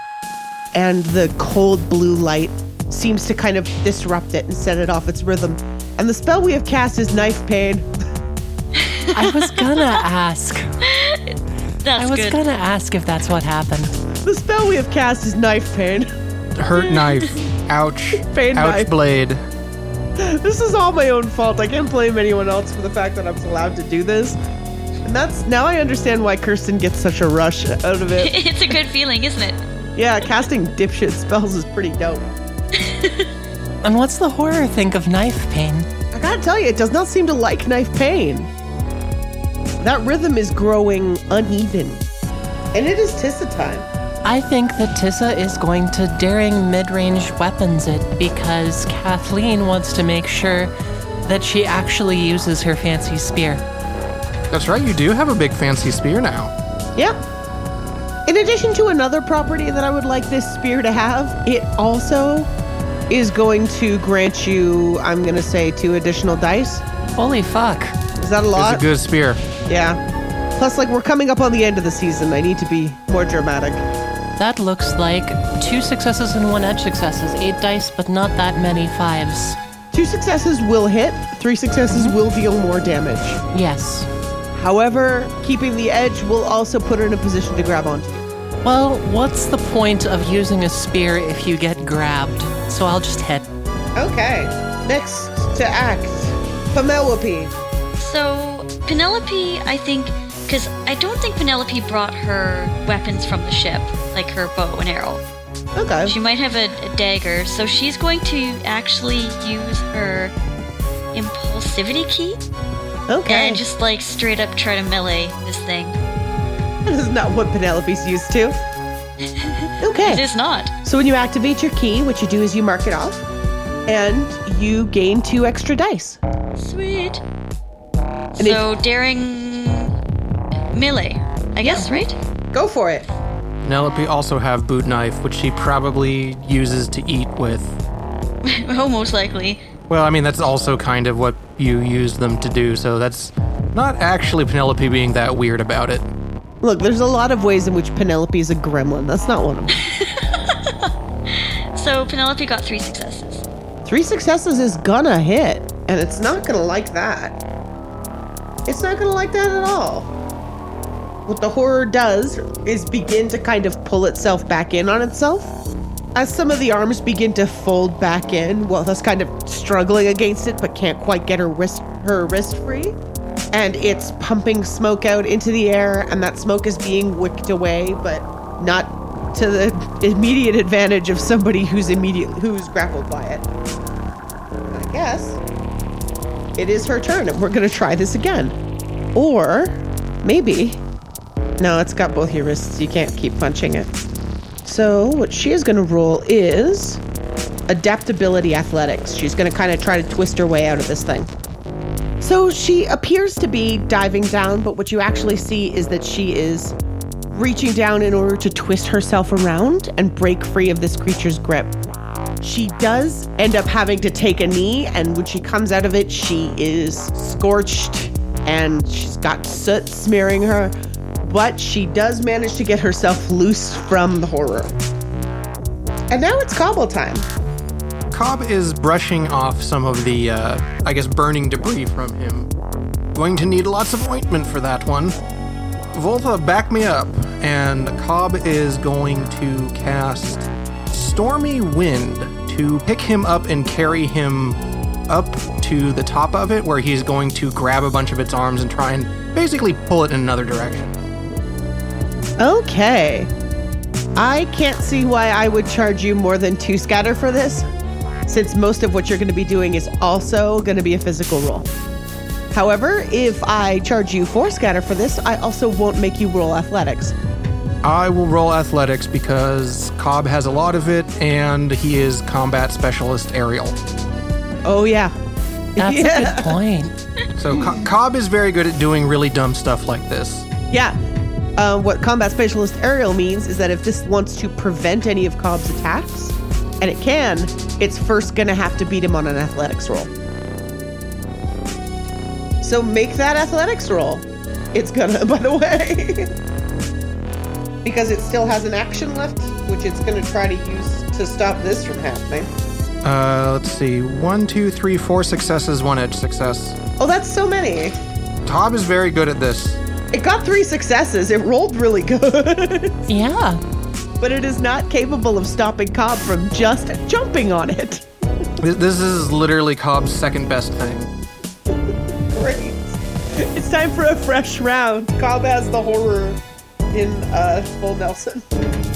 And the cold blue light seems to kind of disrupt it and set it off its rhythm. And the spell we have cast is Knife Pain. I was gonna ask. That's I was good. gonna ask if that's what happened. The spell we have cast is Knife Pain. Hurt knife. Ouch. Pain Ouch knife. blade. This is all my own fault. I can't blame anyone else for the fact that I was allowed to do this. And that's now I understand why Kirsten gets such a rush out of it. it's a good feeling, isn't it? Yeah, casting dipshit spells is pretty dope. And what's the horror think of knife pain? I gotta tell you, it does not seem to like knife pain. That rhythm is growing uneven. And it is Tissa time. I think that Tissa is going to daring mid-range weapons it because Kathleen wants to make sure that she actually uses her fancy spear. That's right, you do have a big fancy spear now. Yeah. In addition to another property that I would like this spear to have, it also is going to grant you, I'm gonna say, two additional dice. Holy fuck. Is that a lot? It's a good spear. yeah. Plus, like, we're coming up on the end of the season. I need to be more dramatic. That looks like two successes and one edge successes. Eight dice, but not that many fives. Two successes will hit, three successes will deal more damage. Yes. However, keeping the edge will also put her in a position to grab onto. Well, what's the point of using a spear if you get grabbed? So I'll just hit. Okay. Next to act, Penelope. So, Penelope, I think, because I don't think Penelope brought her weapons from the ship, like her bow and arrow. Okay. She might have a, a dagger, so she's going to actually use her impulsivity key Okay. and just like straight up try to melee this thing. That is not what Penelope's used to. Okay. it is not. So when you activate your key, what you do is you mark it off, and you gain two extra dice. Sweet. And so, daring melee, I guess, right? Go for it. Penelope also have boot knife, which she probably uses to eat with. oh, most likely. Well, I mean, that's also kind of what you use them to do, so that's not actually Penelope being that weird about it. Look, there's a lot of ways in which Penelope is a gremlin. That's not one of them. So Penelope got three successes. Three successes is gonna hit, and it's not gonna like that. It's not gonna like that at all. What the horror does is begin to kind of pull itself back in on itself. As some of the arms begin to fold back in, well, that's kind of struggling against it, but can't quite get her wrist her wrist free. And it's pumping smoke out into the air, and that smoke is being wicked away, but not to the immediate advantage of somebody who's immediate who's grappled by it. I guess it is her turn, and we're gonna try this again. Or maybe no, it's got both your wrists. You can't keep punching it. So what she is gonna roll is adaptability athletics. She's gonna kind of try to twist her way out of this thing. So she appears to be diving down, but what you actually see is that she is reaching down in order to twist herself around and break free of this creature's grip. She does end up having to take a knee, and when she comes out of it, she is scorched and she's got soot smearing her, but she does manage to get herself loose from the horror. And now it's cobble time. Cobb is brushing off some of the, uh, I guess, burning debris from him. Going to need lots of ointment for that one. Volta, back me up. And Cobb is going to cast Stormy Wind to pick him up and carry him up to the top of it, where he's going to grab a bunch of its arms and try and basically pull it in another direction. Okay. I can't see why I would charge you more than two scatter for this, since most of what you're going to be doing is also going to be a physical roll. However, if I charge you four scatter for this, I also won't make you roll athletics. I will roll athletics because Cobb has a lot of it and he is combat specialist aerial. Oh, yeah. That's Yeah. a good point. So Co- Cobb is very good at doing really dumb stuff like this. Yeah. Uh, what combat specialist aerial means is that if this wants to prevent any of Cobb's attacks, and it can, it's first going to have to beat him on an athletics roll. So make that athletics roll. It's gonna, by the way. because it still has an action left, which it's gonna try to use to stop this from happening. Uh, let's see. One, two, three, four successes, one edge success. Oh, that's so many. Cobb is very good at this. It got three successes. It rolled really good. Yeah. but it is not capable of stopping Cobb from just jumping on it. This, this is literally Cobb's second best thing. Great. It's time for a fresh round. Cobb has the horror in uh, full Nelson.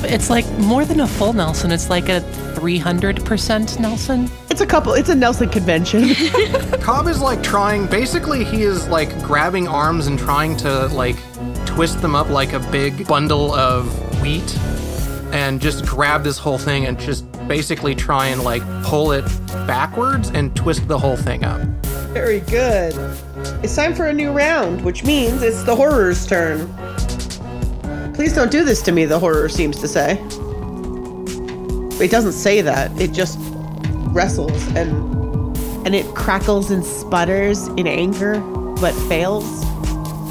It's like more than a full Nelson. It's like a 300% Nelson. It's a couple. It's a Nelson convention. Cobb is like trying, basically, he is like grabbing arms and trying to like twist them up like a big bundle of wheat and just grab this whole thing and just basically try and like pull it backwards and twist the whole thing up. Very good. It's time for a new round, which means it's the horror's turn. Please don't do this to me, the horror seems to say. But It doesn't say that. It just wrestles and and it crackles and sputters in anger, but fails.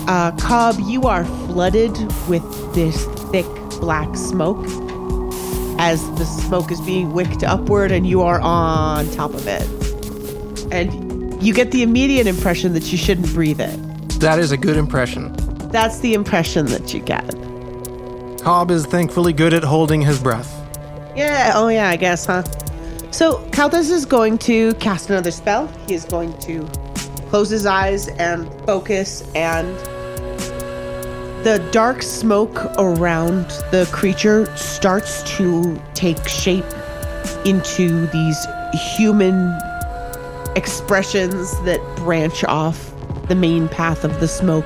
Uh, Cobb, you are flooded with this thick black smoke as the smoke is being wicked upward and you are on top of it. And you get the immediate impression that you shouldn't breathe it. That is a good impression. That's the impression that you get. Cobb is thankfully good at holding his breath. Yeah, oh yeah, I guess, huh? So, Kaldas is going to cast another spell. He is going to close his eyes and focus, and the dark smoke around the creature starts to take shape into these human expressions that branch off the main path of the smoke,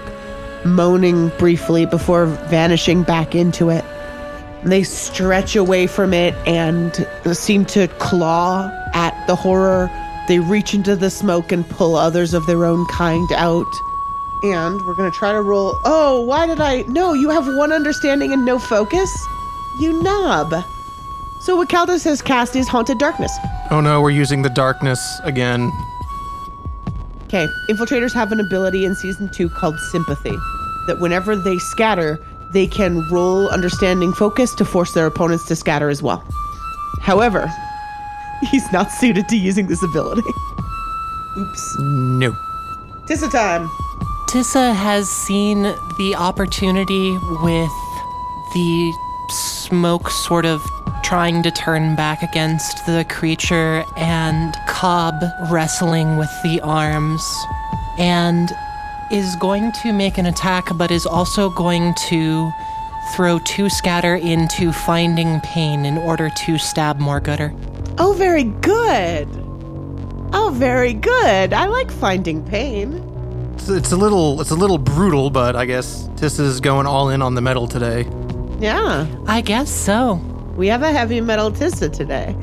moaning briefly before vanishing back into it. They stretch away from it and seem to claw at the horror. They reach into the smoke and pull others of their own kind out. And we're going to try to roll. Oh, why did I? No, you have one understanding and no focus? You knob. So what Caldas has cast is Haunted Darkness. Oh no, we're using the darkness again. Okay, infiltrators have an ability in season two called sympathy. That whenever they scatter, they can roll understanding focus to force their opponents to scatter as well. However, he's not suited to using this ability. Oops. No. Tissa time. Tissa has seen the opportunity with the smoke sort of trying to turn back against the creature and Cobb wrestling with the arms and is going to make an attack but is also going to throw two scatter into finding pain in order to stab Morgooder. Oh, very good. Oh, very good. I like finding pain. It's, it's a little it's a little brutal, but I guess Tissa's going all in on the metal today. Yeah, I guess so. We have a heavy metal Tissa today.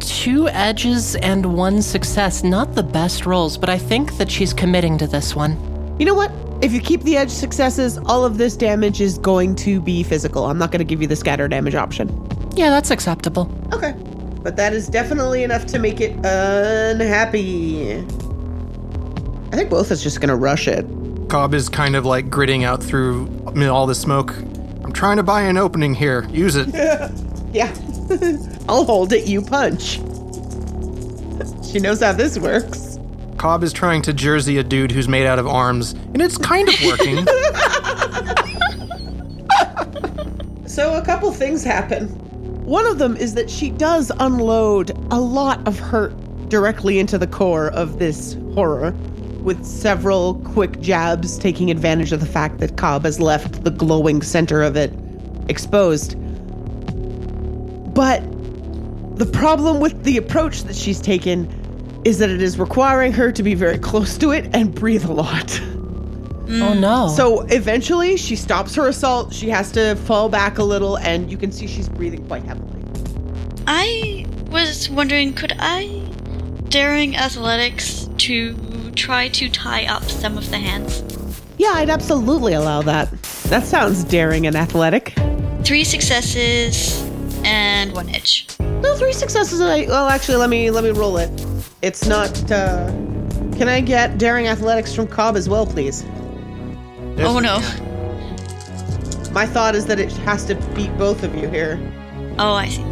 Two edges and one success. Not the best rolls, but I think that she's committing to this one. You know what? If you keep the edge successes, all of this damage is going to be physical. I'm not going to give you the scatter damage option. Yeah, that's acceptable. Okay. But that is definitely enough to make it unhappy. I think both is just going to rush it. Cobb is kind of like gritting out through all the smoke. I'm trying to buy an opening here. Use it. Yeah. I'll hold it, you punch. she knows how this works. Cobb is trying to jersey a dude who's made out of arms, and it's kind of working. So, a couple things happen. One of them is that she does unload a lot of hurt directly into the core of this horror, with several quick jabs taking advantage of the fact that Cobb has left the glowing center of it exposed. But the problem with the approach that she's taken is that it is requiring her to be very close to it and breathe a lot. Oh no. So eventually she stops her assault. She has to fall back a little, and you can see she's breathing quite heavily. I was wondering, could I daring athletics to try to tie up some of the hands? Yeah, I'd absolutely allow that. That sounds daring and athletic. Three successes and one edge. No, three successes. And I, well, actually, let me let me roll it. It's not. uh Can I get daring athletics from Cobb as well, please? Oh no. My thought is that it has to beat both of you here. Oh, I see.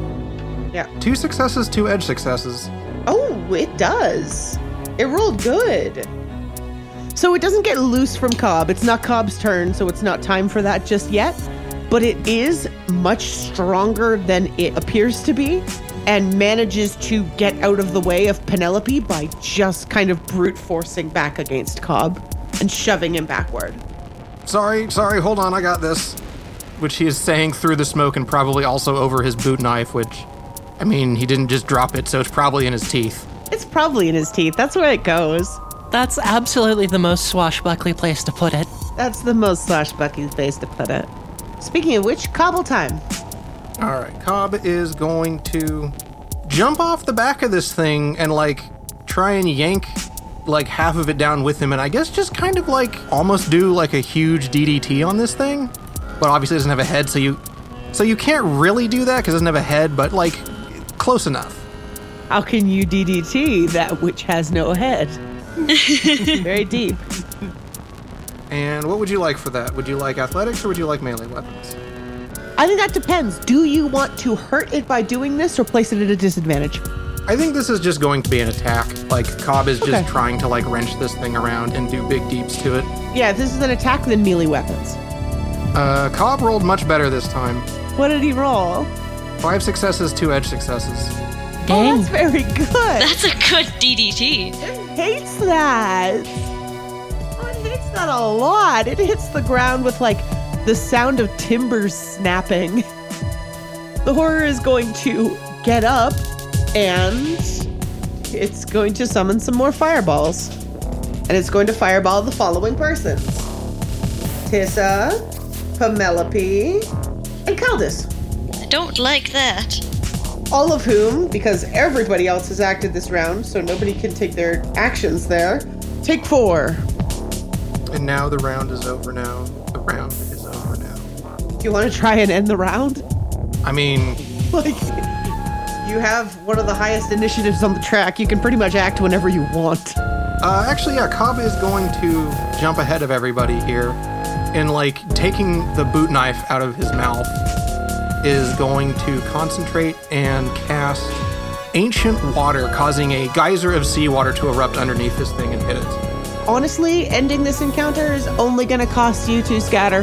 Yeah. two successes, two edge successes. Oh, it does. It rolled good. So it doesn't get loose from Cobb. It's not Cobb's turn, so it's not time for that just yet. But it is much stronger than it appears to be and manages to get out of the way of Penelope by just kind of brute forcing back against Cobb and shoving him backward. Sorry, sorry, hold on, I got this. Which he is saying through the smoke and probably also over his boot knife, which, I mean, he didn't just drop it, so it's probably in his teeth. It's probably in his teeth. That's where it goes. That's absolutely the most swashbuckly place to put it. That's the most swashbuckly place to put it. Speaking of which, cobble time. All right, Cobb is going to jump off the back of this thing and like try and yank like half of it down with him, and I guess just kind of like almost do like a huge DDT on this thing. But obviously, it doesn't have a head, so you so you can't really do that because it doesn't have a head, but like close enough. How can you DDT that which has no head? Very deep. And what would you like for that? Would you like athletics or would you like melee weapons? I think that depends. Do you want to hurt it by doing this or place it at a disadvantage? I think this is just going to be an attack. Like Cobb is just trying to like wrench this thing around and do big deeps to it. Yeah, if this is an attack, then melee weapons. Uh, Cobb rolled much better this time. What did he roll? Five successes, two edge successes. Oh, that's very good. That's a good DDT. hates that. It hates that a lot. It hits the ground with like the sound of timbers snapping. The horror is going to get up and it's going to summon some more fireballs. And it's going to fireball the following persons Tissa, Penelope, and Caldus. I don't like that. all of whom, because everybody else has acted this round, so nobody can take their actions there, take four. And now the round is over now. The round is over now. You want to try and end the round? I mean, Like, You have one of the highest initiatives on the track. You can pretty much act whenever you want. Uh, actually, yeah, Cobb is going to jump ahead of everybody here, and like taking the boot knife out of his mouth, is going to concentrate and cast ancient water, causing a geyser of seawater to erupt underneath this thing and hit it. Honestly, ending this encounter is only going to cost you two scatter.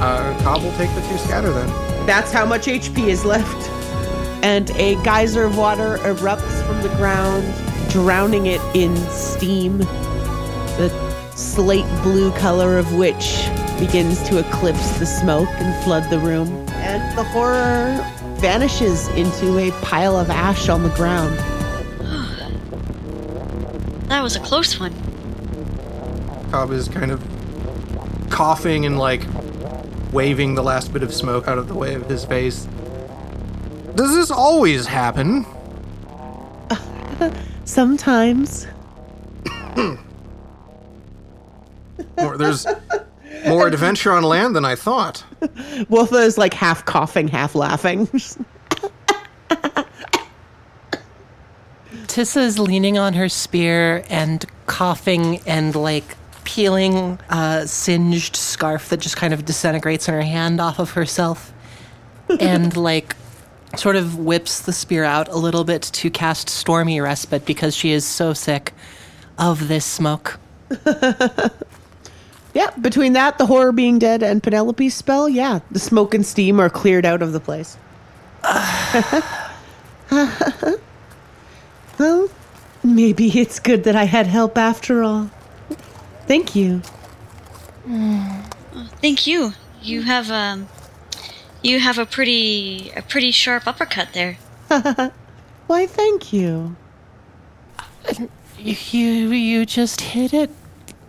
Uh, Cobb will take the two scatter then. That's how much HP is left. And a geyser of water erupts from the ground, drowning it in steam. The slate blue color of which begins to eclipse the smoke and flood the room. And the horror vanishes into a pile of ash on the ground. That was a close one. Cobb is kind of coughing and like waving the last bit of smoke out of the way of his face. Does this always happen? Sometimes. Or there's more adventure on land than I thought. Wolfa is like half coughing, half laughing. Tissa is leaning on her spear and coughing and like peeling a singed scarf that just kind of disintegrates in her hand off of herself and like sort of whips the spear out a little bit to cast stormy respite because she is so sick of this smoke. yeah, between that, the horror being dead, and Penelope's spell, yeah, the smoke and steam are cleared out of the place. well, maybe it's good that I had help after all. Thank you. Thank you. You have um, you have a pretty a pretty sharp uppercut there. Why, thank you. You you just hit it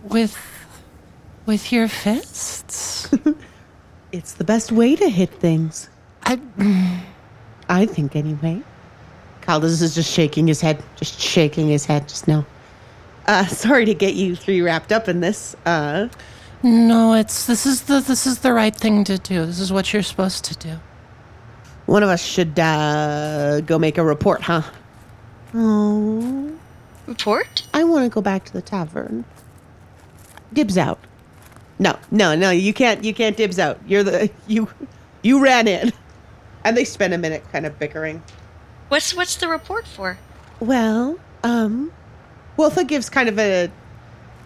with with your fists. It's the best way to hit things. I I think, anyway. Caldus is just shaking his head, just shaking his head just now. Uh, sorry to get you three wrapped up in this. Uh, no, it's this is the this is the right thing to do. This is what you're supposed to do. one of us should uh, go make a report, huh? Oh, Report? I want to go back to the tavern. Dibs out. No, no, no. You can't. You can't dibs out. You're the you. You ran in, and they spend a minute kind of bickering. What's what's the report for? Well, um, Wilfa gives kind of a,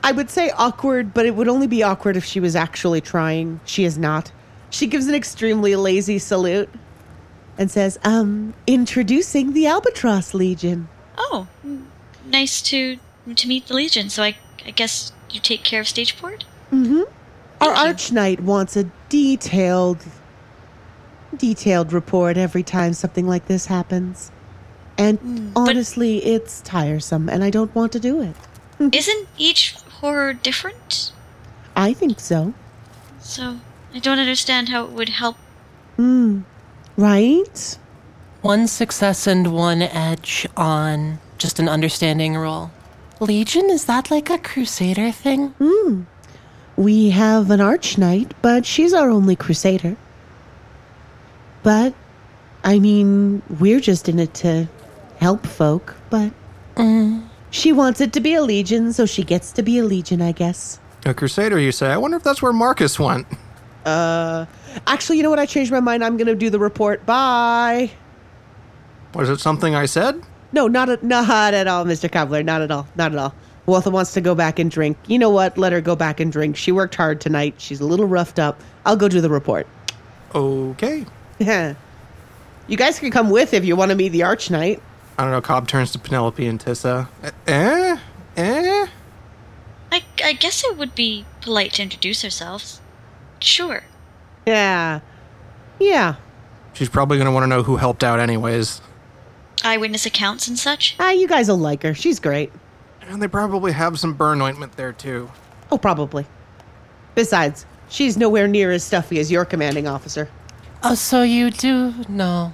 I would say awkward, but it would only be awkward if she was actually trying. She is not. She gives an extremely lazy salute and says, um, introducing the Albatross Legion. Oh, nice to to meet the Legion. So I I guess you take care of Stageport. Our Thank you. Arch Knight wants a detailed, detailed report every time something like this happens. And Mm, but- honestly, it's tiresome, and I don't want to do it. Isn't each horror different? I think so. So I don't understand how it would help. Hmm. Right? One success and one edge on just an understanding roll. Legion is that like a crusader thing? We have an Arch Knight, but she's our only Crusader. But, I mean, we're just in it to help folk, but. She wants it to be a Legion, so she gets to be a Legion, I guess. A crusader, you say? I wonder if that's where Marcus went. Uh, actually, you know what? I changed my mind. I'm gonna do the report. Bye. Was it something I said? No, not at, not at all, Mr. Cobbler. Not at all. Not at all. Waltha wants to go back and drink. You know what? Let her go back and drink. She worked hard tonight. She's a little roughed up. I'll go do the report. Okay. Yeah. You guys can come with if you want to meet the Arch Knight. I don't know. Cobb turns to Penelope and Tissa. Eh? Eh? I I guess it would be polite to introduce ourselves. Sure. Yeah. Yeah. She's probably going to want to know who helped out, anyways. Eyewitness accounts and such. Ah, you guys will like her. She's great. And they probably have some burn ointment there, too. Oh, probably. Besides, she's nowhere near as stuffy as your commanding officer. Oh, so you do know.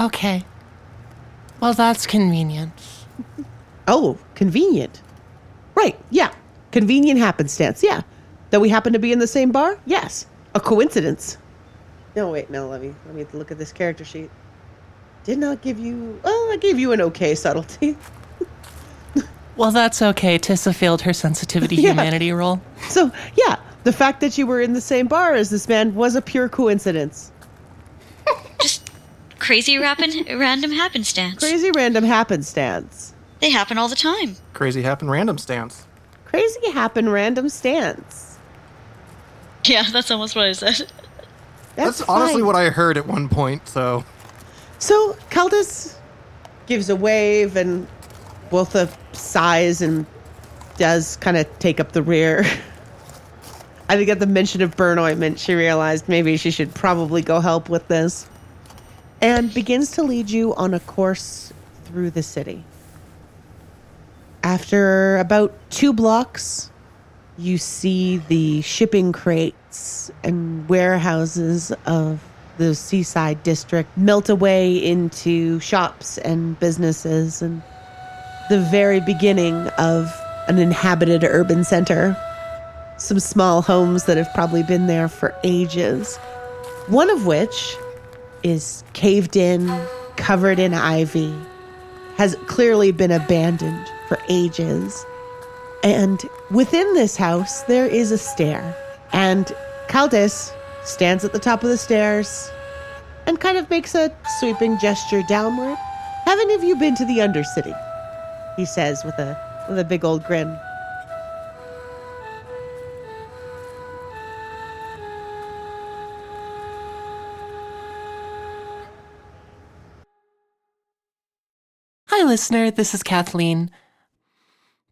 Okay. Well, that's convenient. Oh, convenient. Right, yeah. Convenient happenstance, yeah. That we happen to be in the same bar? Yes. A coincidence. No, wait, no, let me let me look at this character sheet. did not give you. Well, I gave you an okay subtlety. Well, that's okay. Tissa failed her sensitivity Yeah. humanity roll. So, yeah, the fact that you were in the same bar as this man was a pure coincidence. Just crazy rapid, random happenstance. Crazy random happenstance. They happen all the time. Crazy happen random stance. Crazy happen random stance. Yeah, that's almost what I said. That's, honestly what I heard at one point, so So Caldus gives a wave, and Wiltha sighs and does kind of take up the rear. I think at the mention of burn ointment, she realized maybe she should probably go help with this, and begins to lead you on a course through the city. After about two blocks, you see the shipping crates and warehouses of the seaside district melt away into shops and businesses and the very beginning of an inhabited urban center. Some small homes that have probably been there for ages. One of which is caved in, covered in ivy, has clearly been abandoned for ages. And within this house, there is a stair. And Caldus stands at the top of the stairs and kind of makes a sweeping gesture downward. Have any of you been to the Undercity? He says with a with a big old grin. Hi, listener. This is Kathleen.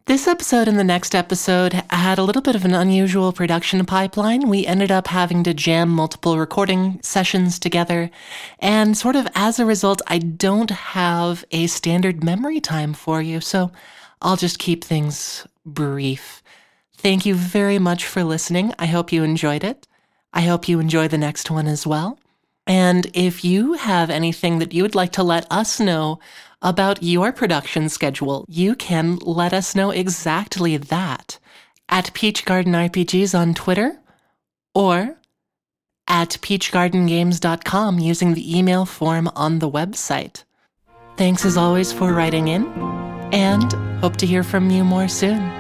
This episode and the next episode had a little bit of an unusual production pipeline. We ended up having to jam multiple recording sessions together. And sort of as a result, I don't have a standard memory time for you. So I'll just keep things brief. Thank you very much for listening. I hope you enjoyed it. I hope you enjoy the next one as well. And if you have anything that you would like to let us know about your production schedule, you can let us know exactly that at Peach Garden RPGs on Twitter or at peachgardengames.com using the email form on the website. Thanks as always for writing in and hope to hear from you more soon.